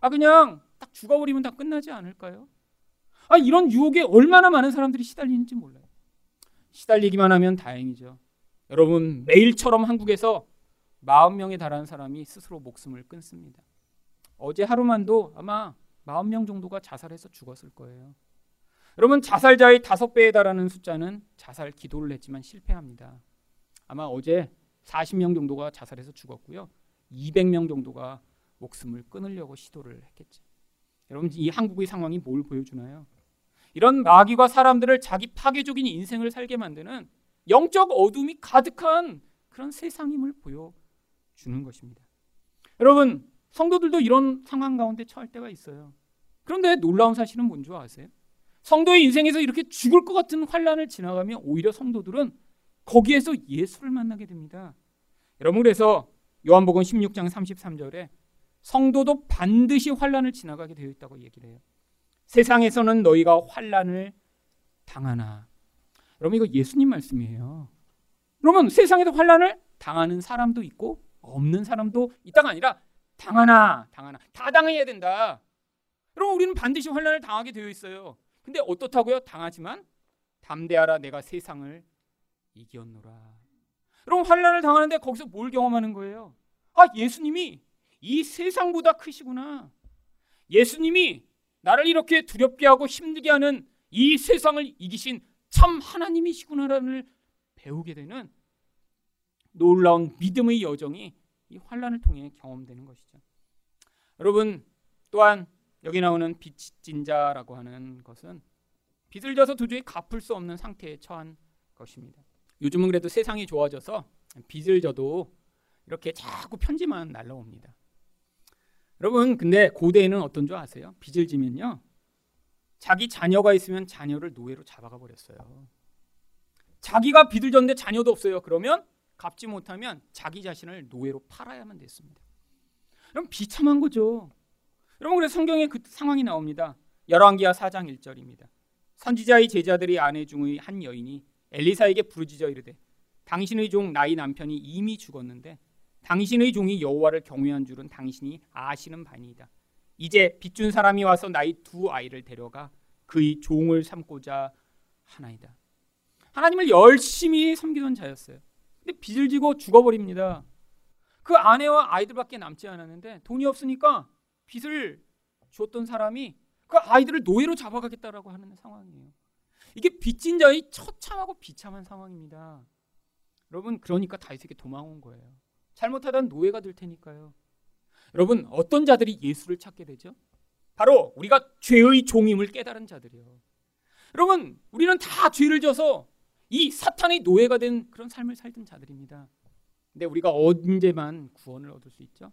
아 그냥 딱 죽어버리면 다 끝나지 않을까요? 아 이런 유혹에 얼마나 많은 사람들이 시달리는지 몰라요. 시달리기만 하면 다행이죠. 여러분 매일처럼 한국에서 40명에 달하는 사람이 스스로 목숨을 끊습니다. 어제 하루만도 아마 40명 정도가 자살해서 죽었을 거예요. 여러분 자살자의 다섯 배에 달하는 숫자는 자살 기도를 했지만 실패합니다. 아마 어제 40명 정도가 자살해서 죽었고요. 200명 정도가 목숨을 끊으려고 시도를 했겠죠. 여러분 이 한국의 상황이 뭘 보여주나요? 이런 마귀가 사람들을 자기 파괴적인 인생을 살게 만드는 영적 어둠이 가득한 그런 세상임을 보여주는 것입니다. 여러분 성도들도 이런 상황 가운데 처할 때가 있어요. 그런데 놀라운 사실은 뭔지 아세요? 성도의 인생에서 이렇게 죽을 것 같은 환란을 지나가면 오히려 성도들은 거기에서 예수를 만나게 됩니다. 여러분 그래서 요한복음 16장 33절에 성도도 반드시 환란을 지나가게 되어 있다고 얘기를 해요. 세상에서는 너희가 환란을 당하나. 여러분 이거 예수님 말씀이에요. 그러면 세상에서 환란을 당하는 사람도 있고 없는 사람도 있다가 아니라 당하나 당하나 다 당해야 된다. 여러분 우리는 반드시 환란을 당하게 되어 있어요. 근데 어떻다고요? 당하지만 담대하라 내가 세상을 이겼노라. 여러분 환란을 당하는데 거기서 뭘 경험하는 거예요? 아 예수님이 이 세상보다 크시구나. 예수님이 나를 이렇게 두렵게 하고 힘들게 하는 이 세상을 이기신 참 하나님이시구나를 배우게 되는 놀라운 믿음의 여정이 이 환란을 통해 경험되는 것이죠. 여러분 또한 여기 나오는 빚진 자라고 하는 것은 빚을 져서 도저히 갚을 수 없는 상태에 처한 것입니다. 요즘은 그래도 세상이 좋아져서 빚을 져도 이렇게 자꾸 편지만 날라옵니다. 여러분 근데 고대에는 어떤 줄 아세요? 빚을 지면요. 자기 자녀가 있으면 자녀를 노예로 잡아가 버렸어요. 자기가 빚을 졌는데 자녀도 없어요. 그러면 갚지 못하면 자기 자신을 노예로 팔아야만 됐습니다. 그럼 비참한 거죠. 여러분 그래서 성경에 그 상황이 나옵니다. 열왕기하 4장 1절입니다. 선지자의 제자들이 아내 중의 한 여인이 엘리사에게 부르짖어 이르되 당신의 종 나의 남편이 이미 죽었는데 당신의 종이 여호와를 경외한 줄은 당신이 아시는 바니이다. 이제 빚준 사람이 와서 나의 두 아이를 데려가 그의 종을 삼고자 하나이다. 하나님을 열심히 섬기던 자였어요. 근데 빚을 지고 죽어버립니다. 그 아내와 아이들밖에 남지 않았는데 돈이 없으니까 빚을 줬던 사람이 그 아이들을 노예로 잡아가겠다라고 하는 상황이에요. 이게 빚진 자의 처참하고 비참한 상황입니다. 여러분 그러니까 다윗에게 도망온 거예요. 잘못하다 노예가 될 테니까요. 여러분 어떤 자들이 예수를 찾게 되죠? 바로 우리가 죄의 종임을 깨달은 자들이요. 여러분 우리는 다 죄를 져서 이 사탄의 노예가 된 그런 삶을 살던 자들입니다. 근데 우리가 언제만 구원을 얻을 수 있죠?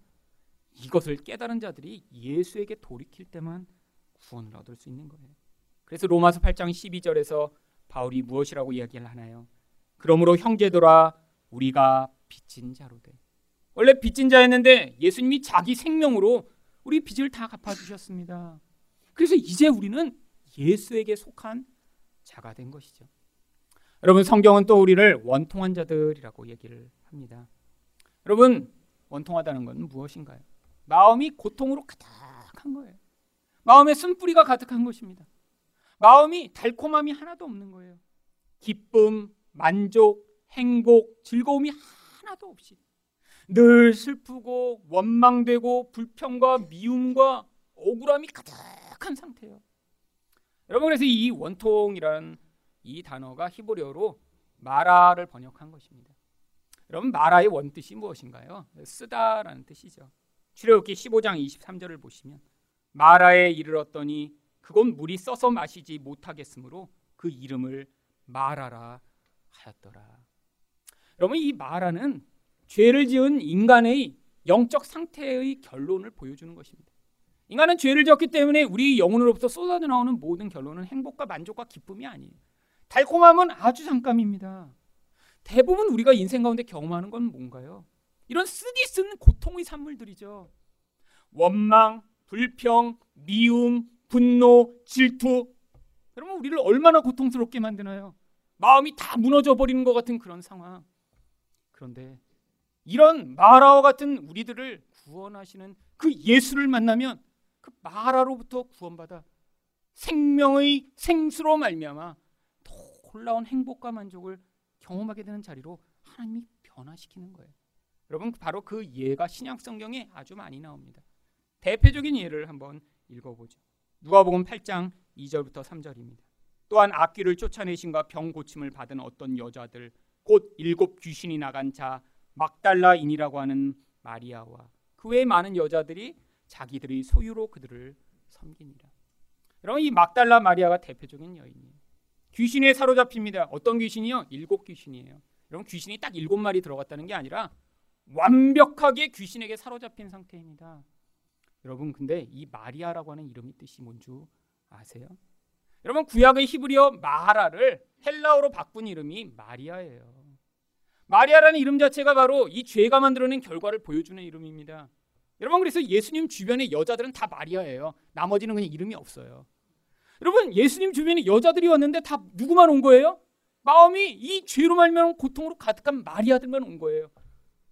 이것을 깨달은 자들이 예수에게 돌이킬 때만 구원을 얻을 수 있는 거예요. 그래서 로마서 8장 12절에서 바울이 무엇이라고 이야기를 하나요? 그러므로 형제들아 우리가 빚진 자로 돼. 원래 빚진 자였는데 예수님이 자기 생명으로 우리 빚을 다 갚아 주셨습니다. 그래서 이제 우리는 예수에게 속한 자가 된 것이죠. 여러분 성경은 또 우리를 원통한 자들이라고 얘기를 합니다. 여러분 원통하다는 건 무엇인가요? 마음이 고통으로 가득한 거예요. 마음에 쓴뿌리가 가득한 것입니다. 마음이 달콤함이 하나도 없는 거예요. 기쁨, 만족, 행복, 즐거움이 하나도 없이 늘 슬프고 원망되고 불평과 미움과 억울함이 가득한 상태예요. 여러분 그래서 이 원통이라는 이 단어가 히브리어로 마라를 번역한 것입니다. 여러분 마라의 원뜻이 무엇인가요? 쓰다라는 뜻이죠. 출애굽기 15장 23절을 보시면 마라에 이르렀더니 그건 물이 써서 마시지 못하겠으므로 그 이름을 마라라 하였더라. 여러분 이 마라는 죄를 지은 인간의 영적 상태의 결론을 보여주는 것입니다. 인간은 죄를 지었기 때문에 우리 영혼으로부터 쏟아져 나오는 모든 결론은 행복과 만족과 기쁨이 아니에요. 달콤함은 아주 잠깐입니다. 대부분 우리가 인생 가운데 경험하는 건 뭔가요? 이런 쓰디 쓰는 고통의 산물들이죠. 원망, 불평, 미움, 분노, 질투. 여러분 우리를 얼마나 고통스럽게 만드나요? 마음이 다 무너져 버리는 것 같은 그런 상황. 그런데 이런 마라와 같은 우리들을 구원하시는 그 예수를 만나면 그 마라로부터 구원받아 생명의 생수로 말미암아 놀라운 행복과 만족을 경험하게 되는 자리로 하나님이 변화시키는 거예요. 여러분 바로 그 예가 신약 성경에 아주 많이 나옵니다. 대표적인 예를 한번 읽어보죠. 누가복음 8장 2절부터 3절입니다. 또한 악귀를 쫓아내신과 병 고침을 받은 어떤 여자들 곧 일곱 귀신이 나간 자 막달라인이라고 하는 마리아와 그 외에 많은 여자들이 자기들의 소유로 그들을 섬기니라. 여러분 이 막달라 마리아가 대표적인 여인이에요. 귀신에 사로잡힙니다. 어떤 귀신이요? 일곱 귀신이에요. 여러분 귀신이 딱 일곱 마리 들어갔다는 게 아니라 완벽하게 귀신에게 사로잡힌 상태입니다. 여러분 근데 이 마리아라고 하는 이름의 뜻이 뭔지 아세요? 여러분 구약의 히브리어 마하라를 헬라어로 바꾼 이름이 마리아예요. 마리아라는 이름 자체가 바로 이 죄가 만들어낸 결과를 보여주는 이름입니다. 여러분 그래서 예수님 주변의 여자들은 다 마리아예요. 나머지는 그냥 이름이 없어요. 여러분 예수님 주변에 여자들이 왔는데 다 누구만 온 거예요? 마음이 이 죄로 말미암은 고통으로 가득한 마리아들만 온 거예요.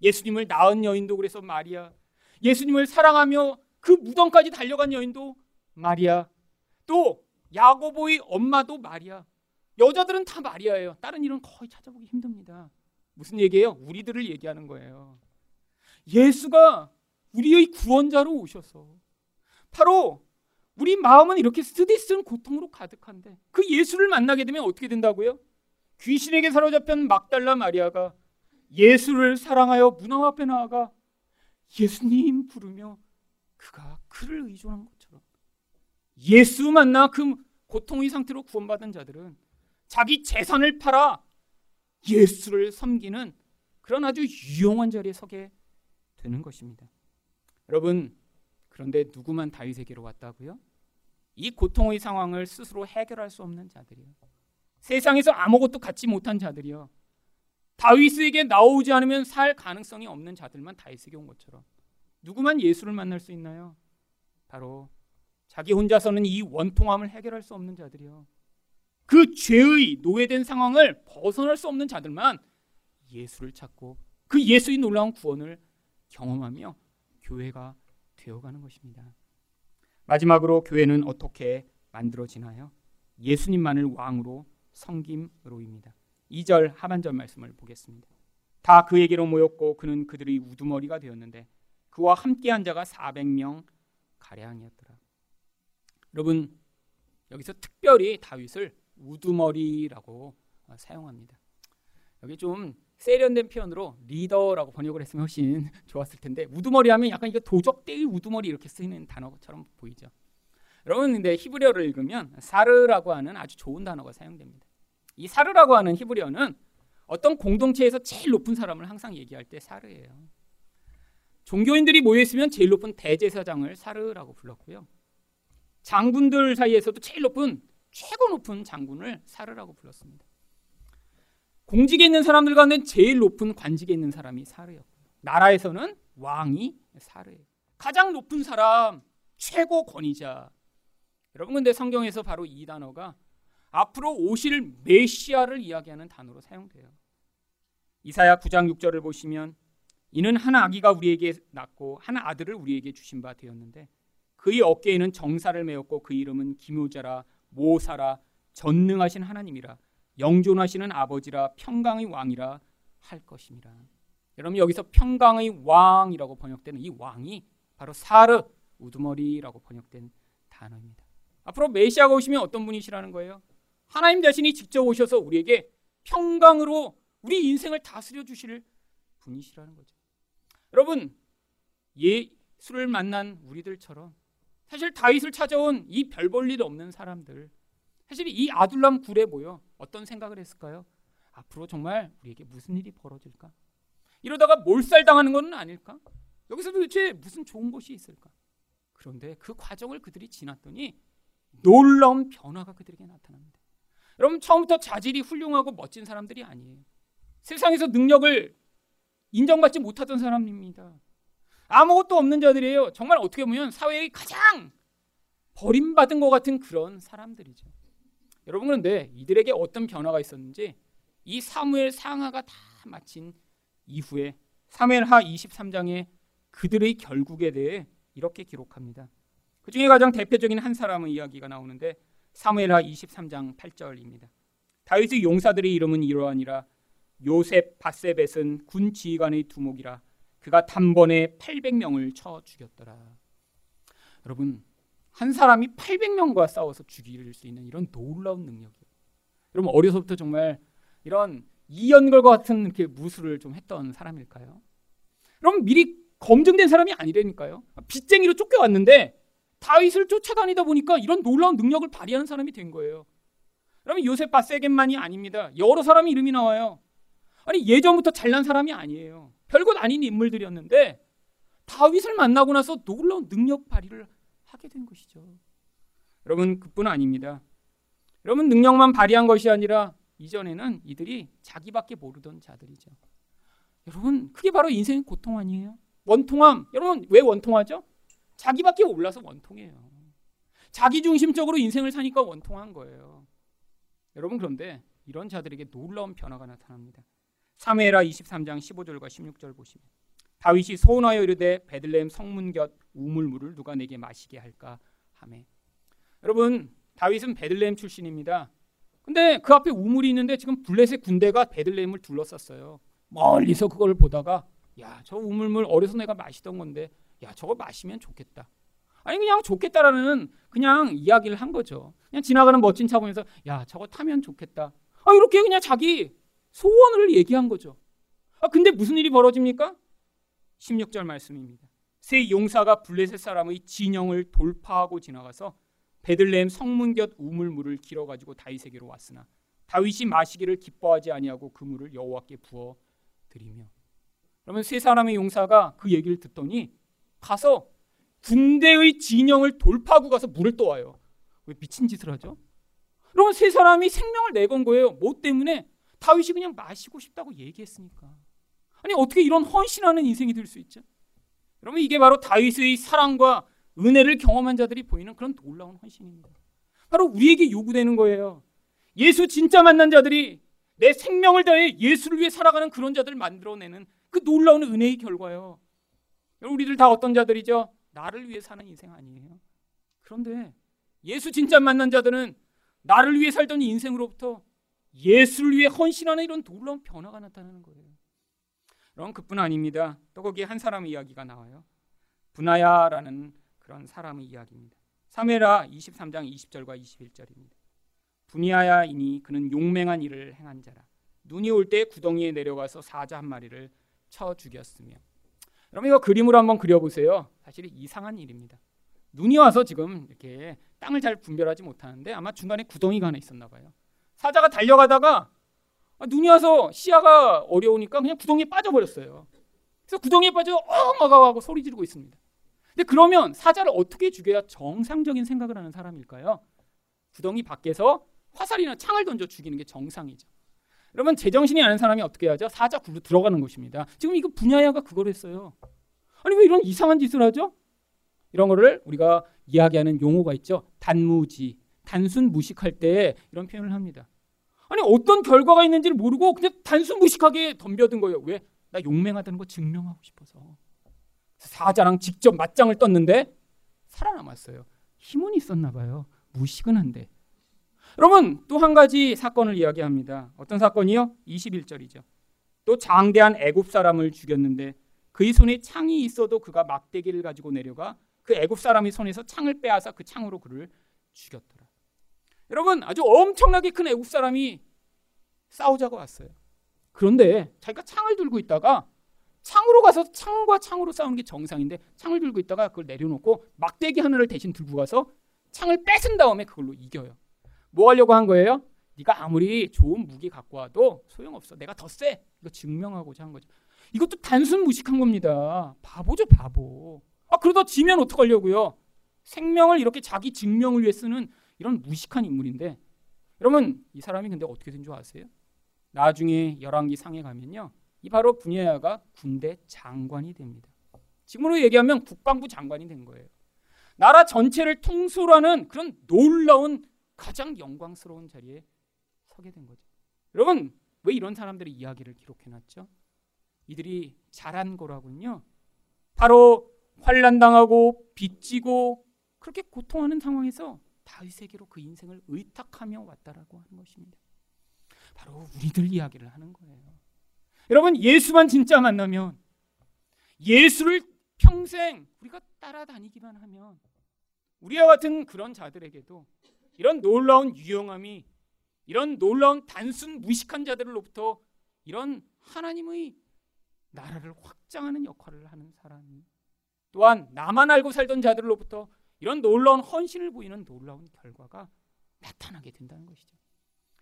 예수님을 낳은 여인도 그래서 마리아, 예수님을 사랑하며 그 무덤까지 달려간 여인도 마리아, 또 야고보의 엄마도 마리아. 여자들은 다 마리아예요. 다른 이름 거의 찾아보기 힘듭니다. 무슨 얘기예요? 우리들을 얘기하는 거예요. 예수가 우리의 구원자로 오셔서 바로 우리 마음은 이렇게 쓰디쓴 고통으로 가득한데 그 예수를 만나게 되면 어떻게 된다고요? 귀신에게 사로잡힌 막달라 마리아가 예수를 사랑하여 문화 앞에 나아가 예수님 부르며 그가 그를 의존한 것처럼 예수 만나 그 고통의 상태로 구원받은 자들은 자기 재산을 팔아 예수를 섬기는 그런 아주 유용한 자리에 서게 되는 것입니다. 여러분 그런데 누구만 다윗에게로 왔다고요? 이 고통의 상황을 스스로 해결할 수 없는 자들이요. 세상에서 아무것도 갖지 못한 자들이요. 다윗에게 나오지 않으면 살 가능성이 없는 자들만 다윗에게 온 것처럼 누구만 예수를 만날 수 있나요? 바로 자기 혼자서는 이 원통함을 해결할 수 없는 자들이요. 그 죄의 노예된 상황을 벗어날 수 없는 자들만 예수를 찾고 그 예수의 놀라운 구원을 경험하며 교회가 되어가는 것입니다. 마지막으로 교회는 어떻게 만들어지나요? 예수님만을 왕으로 성김으로입니다. 2절 하반절 말씀을 보겠습니다. 다 그에게로 모였고 그는 그들의 우두머리가 되었는데 그와 함께한 자가 400명 가량이었더라. 여러분 여기서 특별히 다윗을 우두머리라고 사용합니다. 여기 좀 세련된 표현으로 리더라고 번역을 했으면 훨씬 좋았을 텐데 우두머리 하면 약간 이거 도적대의 우두머리 이렇게 쓰이는 단어처럼 보이죠. 여러분 근데 히브리어를 읽으면 사르라고 하는 아주 좋은 단어가 사용됩니다. 이 사르라고 하는 히브리어는 어떤 공동체에서 제일 높은 사람을 항상 얘기할 때 사르예요. 종교인들이 모여 있으면 제일 높은 대제사장을 사르라고 불렀고요. 장군들 사이에서도 제일 높은 최고 높은 장군을 사르라고 불렀습니다. 공직에 있는 사람들 가운데 제일 높은 관직에 있는 사람이 사르였고요. 나라에서는 왕이 사르예요. 가장 높은 사람, 최고 권위자. 여러분 근데 성경에서 바로 이 단어가 앞으로 오실 메시아를 이야기하는 단어로 사용돼요. 이사야 9장 6절을 보시면 이는 한 아기가 우리에게 낳고 한 아들을 우리에게 주신 바 되었는데 그의 어깨에는 정사를 메었고 그 이름은 기묘자라 모사라 전능하신 하나님이라 영존하시는 아버지라 평강의 왕이라 할 것입니다. 여러분 여기서 평강의 왕이라고 번역되는 이 왕이 바로 사르 우두머리라고 번역된 단어입니다. 앞으로 메시아가 오시면 어떤 분이시라는 거예요? 하나님 자신이 직접 오셔서 우리에게 평강으로 우리 인생을 다스려 주실 분이시라는 거죠. 여러분 예수를 만난 우리들처럼 사실 다윗을 찾아온 이 별 볼 일 없는 사람들 사실 이 아둘람 굴에 모여 어떤 생각을 했을까요? 앞으로 정말 우리에게 무슨 일이 벌어질까? 이러다가 몰살당하는 것은 아닐까? 여기서 도대체 무슨 좋은 것이 있을까? 그런데 그 과정을 그들이 지났더니 놀라운 변화가 그들에게 나타납니다. 여러분 처음부터 자질이 훌륭하고 멋진 사람들이 아니에요. 세상에서 능력을 인정받지 못하던 사람입니다. 아무것도 없는 자들이에요. 정말 어떻게 보면 사회의 가장 버림받은 것 같은 그런 사람들이죠. 여러분 그런데 이들에게 어떤 변화가 있었는지 이 사무엘 상하가 다 마친 이후에 사무엘하 23장에 그들의 결국에 대해 이렇게 기록합니다. 그 중에 가장 대표적인 한 사람의 이야기가 나오는데 사무엘하 23장 8절입니다. 다윗의 용사들의 이름은 이러하니라 요셉 바세벳은 군 지휘관의 두목이라 그가 단번에 800명을 쳐 죽였더라. 여러분 한 사람이 800명과 싸워서 죽일 수 있는 이런 놀라운 능력이에요. 여러분 어려서부터 정말 이런 이연걸과 같은 이렇게 무술을 좀 했던 사람일까요? 여러분 미리 검증된 사람이 아니라니까요. 빚쟁이로 쫓겨왔는데 다윗을 쫓아다니다 보니까 이런 놀라운 능력을 발휘하는 사람이 된 거예요. 그러면 요셉 바세겐만이 아닙니다. 여러 사람이 이름이 나와요. 아니 예전부터 잘난 사람이 아니에요. 별것 아닌 인물들이었는데 다윗을 만나고 나서 놀라운 능력 발휘를 하게 된 것이죠. 여러분 그뿐 아닙니다. 여러분 능력만 발휘한 것이 아니라 이전에는 이들이 자기밖에 모르던 자들이죠. 여러분 그게 바로 인생의 고통 아니에요? 원통함. 여러분 왜 원통하죠? 자기밖에 몰라서 원통해요. 자기 중심적으로 인생을 사니까 원통한 거예요. 여러분 그런데 이런 자들에게 놀라운 변화가 나타납니다. 사무엘하 23장 15절과 16절 보시면 다윗이 소원하여 이르되 베들레헴 성문 곁 우물물을 누가 내게 마시게 할까 하매 여러분 다윗은 베들레헴 출신입니다. 근데 그 앞에 우물이 있는데 지금 블레셋 군대가 베들레헴을 둘러쌌어요. 멀리서 그걸 보다가 야 저 우물물 어려서 내가 마시던 건데 야 저거 마시면 좋겠다. 아니 그냥 좋겠다라는 그냥 이야기를 한 거죠. 그냥 지나가는 멋진 차 보면서 야 저거 타면 좋겠다. 아 이렇게 그냥 자기 소원을 얘기한 거죠. 아 근데 무슨 일이 벌어집니까? 16절 말씀입니다. 세 용사가 블레셋 사람의 진영을 돌파하고 지나가서 베들레헴 성문 곁 우물물을 길어 가지고 다윗에게로 왔으나 다윗이 마시기를 기뻐하지 아니하고 그 물을 여호와께 부어 드리며 그러면 세 사람의 용사가 그 얘기를 듣더니 가서 군대의 진영을 돌파하고 가서 물을 떠와요. 왜 미친 짓을 하죠? 그러면 세 사람이 생명을 내건 거예요. 뭐 때문에? 다윗이 그냥 마시고 싶다고 얘기했으니까. 아니 어떻게 이런 헌신하는 인생이 될 수 있죠? 여러분 이게 바로 다윗의 사랑과 은혜를 경험한 자들이 보이는 그런 놀라운 헌신입니다. 바로 우리에게 요구되는 거예요. 예수 진짜 만난 자들이 내 생명을 다해 예수를 위해 살아가는 그런 자들을 만들어내는 그 놀라운 은혜의 결과요. 우리들 다 어떤 자들이죠? 나를 위해 사는 인생 아니에요. 그런데 예수 진짜 만난 자들은 나를 위해 살던 인생으로부터 예수를 위해 헌신하는 이런 놀라운 변화가 나타나는 거예요. 그럼 그뿐 아닙니다. 또 거기에 한 사람의 이야기가 나와요. 분하야라는 그런 사람의 이야기입니다. 사메라 23장 20절과 21절입니다. 분하야이니 그는 용맹한 일을 행한 자라. 눈이 올 때 구덩이에 내려가서 사자 한 마리를 쳐 죽였으며. 여러분 이거 그림으로 한번 그려보세요. 사실 이상한 일입니다. 눈이 와서 지금 이렇게 땅을 잘 분별하지 못하는데 아마 중간에 구덩이가 하나 있었나 봐요. 사자가 달려가다가 아, 눈이 와서 시야가 어려우니까 그냥 구덩이에 빠져버렸어요. 그래서 구덩이에 빠져 어마가하고 소리 지르고 있습니다. 근데 그러면 사자를 어떻게 죽여야 정상적인 생각을 하는 사람일까요? 구덩이 밖에서 화살이나 창을 던져 죽이는 게 정상이죠. 여러분 제정신이 아는 사람이 어떻게 하죠? 사자 굴로 들어가는 것입니다. 지금 이거 분야야가 그걸 했어요. 아니 왜 이런 이상한 짓을 하죠? 이런 거를 우리가 이야기하는 용어가 있죠. 단무지, 단순 무식할 때 이런 표현을 합니다. 아니 어떤 결과가 있는지를 모르고 그냥 단순 무식하게 덤벼든 거예요. 왜? 나 용맹하다는 거 증명하고 싶어서. 사자랑 직접 맞짱을 떴는데 살아남았어요. 힘은 있었나 봐요. 무식은 한데. 여러분 또 한 가지 사건을 이야기합니다. 어떤 사건이요? 21절이죠. 또 장대한 애굽 사람을 죽였는데 그의 손에 창이 있어도 그가 막대기를 가지고 내려가 그 애굽 사람의 손에서 창을 빼앗아 그 창으로 그를 죽였더라. 여러분 아주 엄청나게 큰 애국 사람이 싸우자고 왔어요. 그런데 자기가 창을 들고 있다가 창으로 가서 창과 창으로 싸우는 게 정상인데 창을 들고 있다가 그걸 내려놓고 막대기 하나를 대신 들고 가서 창을 뺏은 다음에 그걸로 이겨요. 뭐 하려고 한 거예요? 네가 아무리 좋은 무기 갖고 와도 소용없어. 내가 더 세. 이거 증명하고자 한 거죠. 이것도 단순 무식한 겁니다. 바보죠, 바보. 아, 그러다 지면 어떡하려고요? 생명을 이렇게 자기 증명을 위해 쓰는 이런 무식한 인물인데 여러분 이 사람이 근데 어떻게 된 줄 아세요? 나중에 열왕기 상에 가면요. 이 바로 분야야가 군대 장관이 됩니다. 지금으로 얘기하면 국방부 장관이 된 거예요. 나라 전체를 통솔하는 그런 놀라운 가장 영광스러운 자리에 서게 된 거죠. 여러분 왜 이런 사람들의 이야기를 기록해 놨죠? 이들이 잘한 거라군요. 바로 환란 당하고 빚지고 그렇게 고통하는 상황에서 다윗에게로 그 인생을 의탁하며 왔다라고 하는 것입니다. 바로 우리들 이야기를 하는 거예요. 여러분 예수만 진짜 만나면 예수를 평생 우리가 따라다니기만 하면 우리와 같은 그런 자들에게도 이런 놀라운 유용함이 이런 놀라운 단순 무식한 자들로부터 이런 하나님의 나라를 확장하는 역할을 하는 사람이 또한 나만 알고 살던 자들로부터 이런 놀라운 헌신을 보이는 놀라운 결과가 나타나게 된다는 것이죠.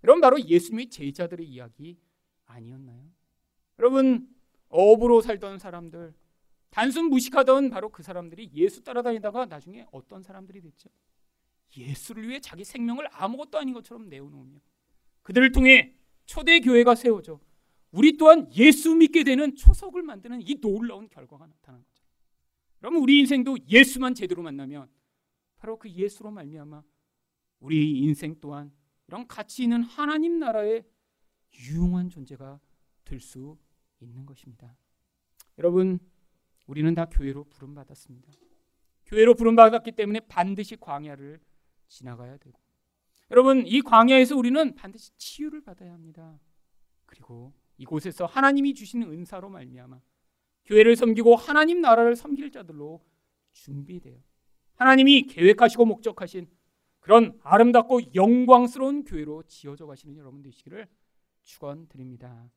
여러분 바로 예수님의 제자들의 이야기 아니었나요? 여러분 업으로 살던 사람들 단순 무식하던 바로 그 사람들이 예수 따라다니다가 나중에 어떤 사람들이 됐죠? 예수를 위해 자기 생명을 아무것도 아닌 것처럼 내어놓으며 그들을 통해 초대 교회가 세워져 우리 또한 예수 믿게 되는 초석을 만드는 이 놀라운 결과가 나타난 거죠. 그러면 우리 인생도 예수만 제대로 만나면 바로 그 예수로 말미암아 우리 인생 또한 이런 가치 있는 하나님 나라의 유용한 존재가 될 수 있는 것입니다. 여러분, 우리는 다 교회로 부름 받았습니다. 교회로 부름 받았기 때문에 반드시 광야를 지나가야 되고 여러분 이 광야에서 우리는 반드시 치유를 받아야 합니다. 그리고 이곳에서 하나님이 주시는 은사로 말미암아 교회를 섬기고 하나님 나라를 섬길 자들로 준비돼요. 하나님이 계획하시고 목적하신 그런 아름답고 영광스러운 교회로 지어져 가시는 여러분 되시기를 축원드립니다.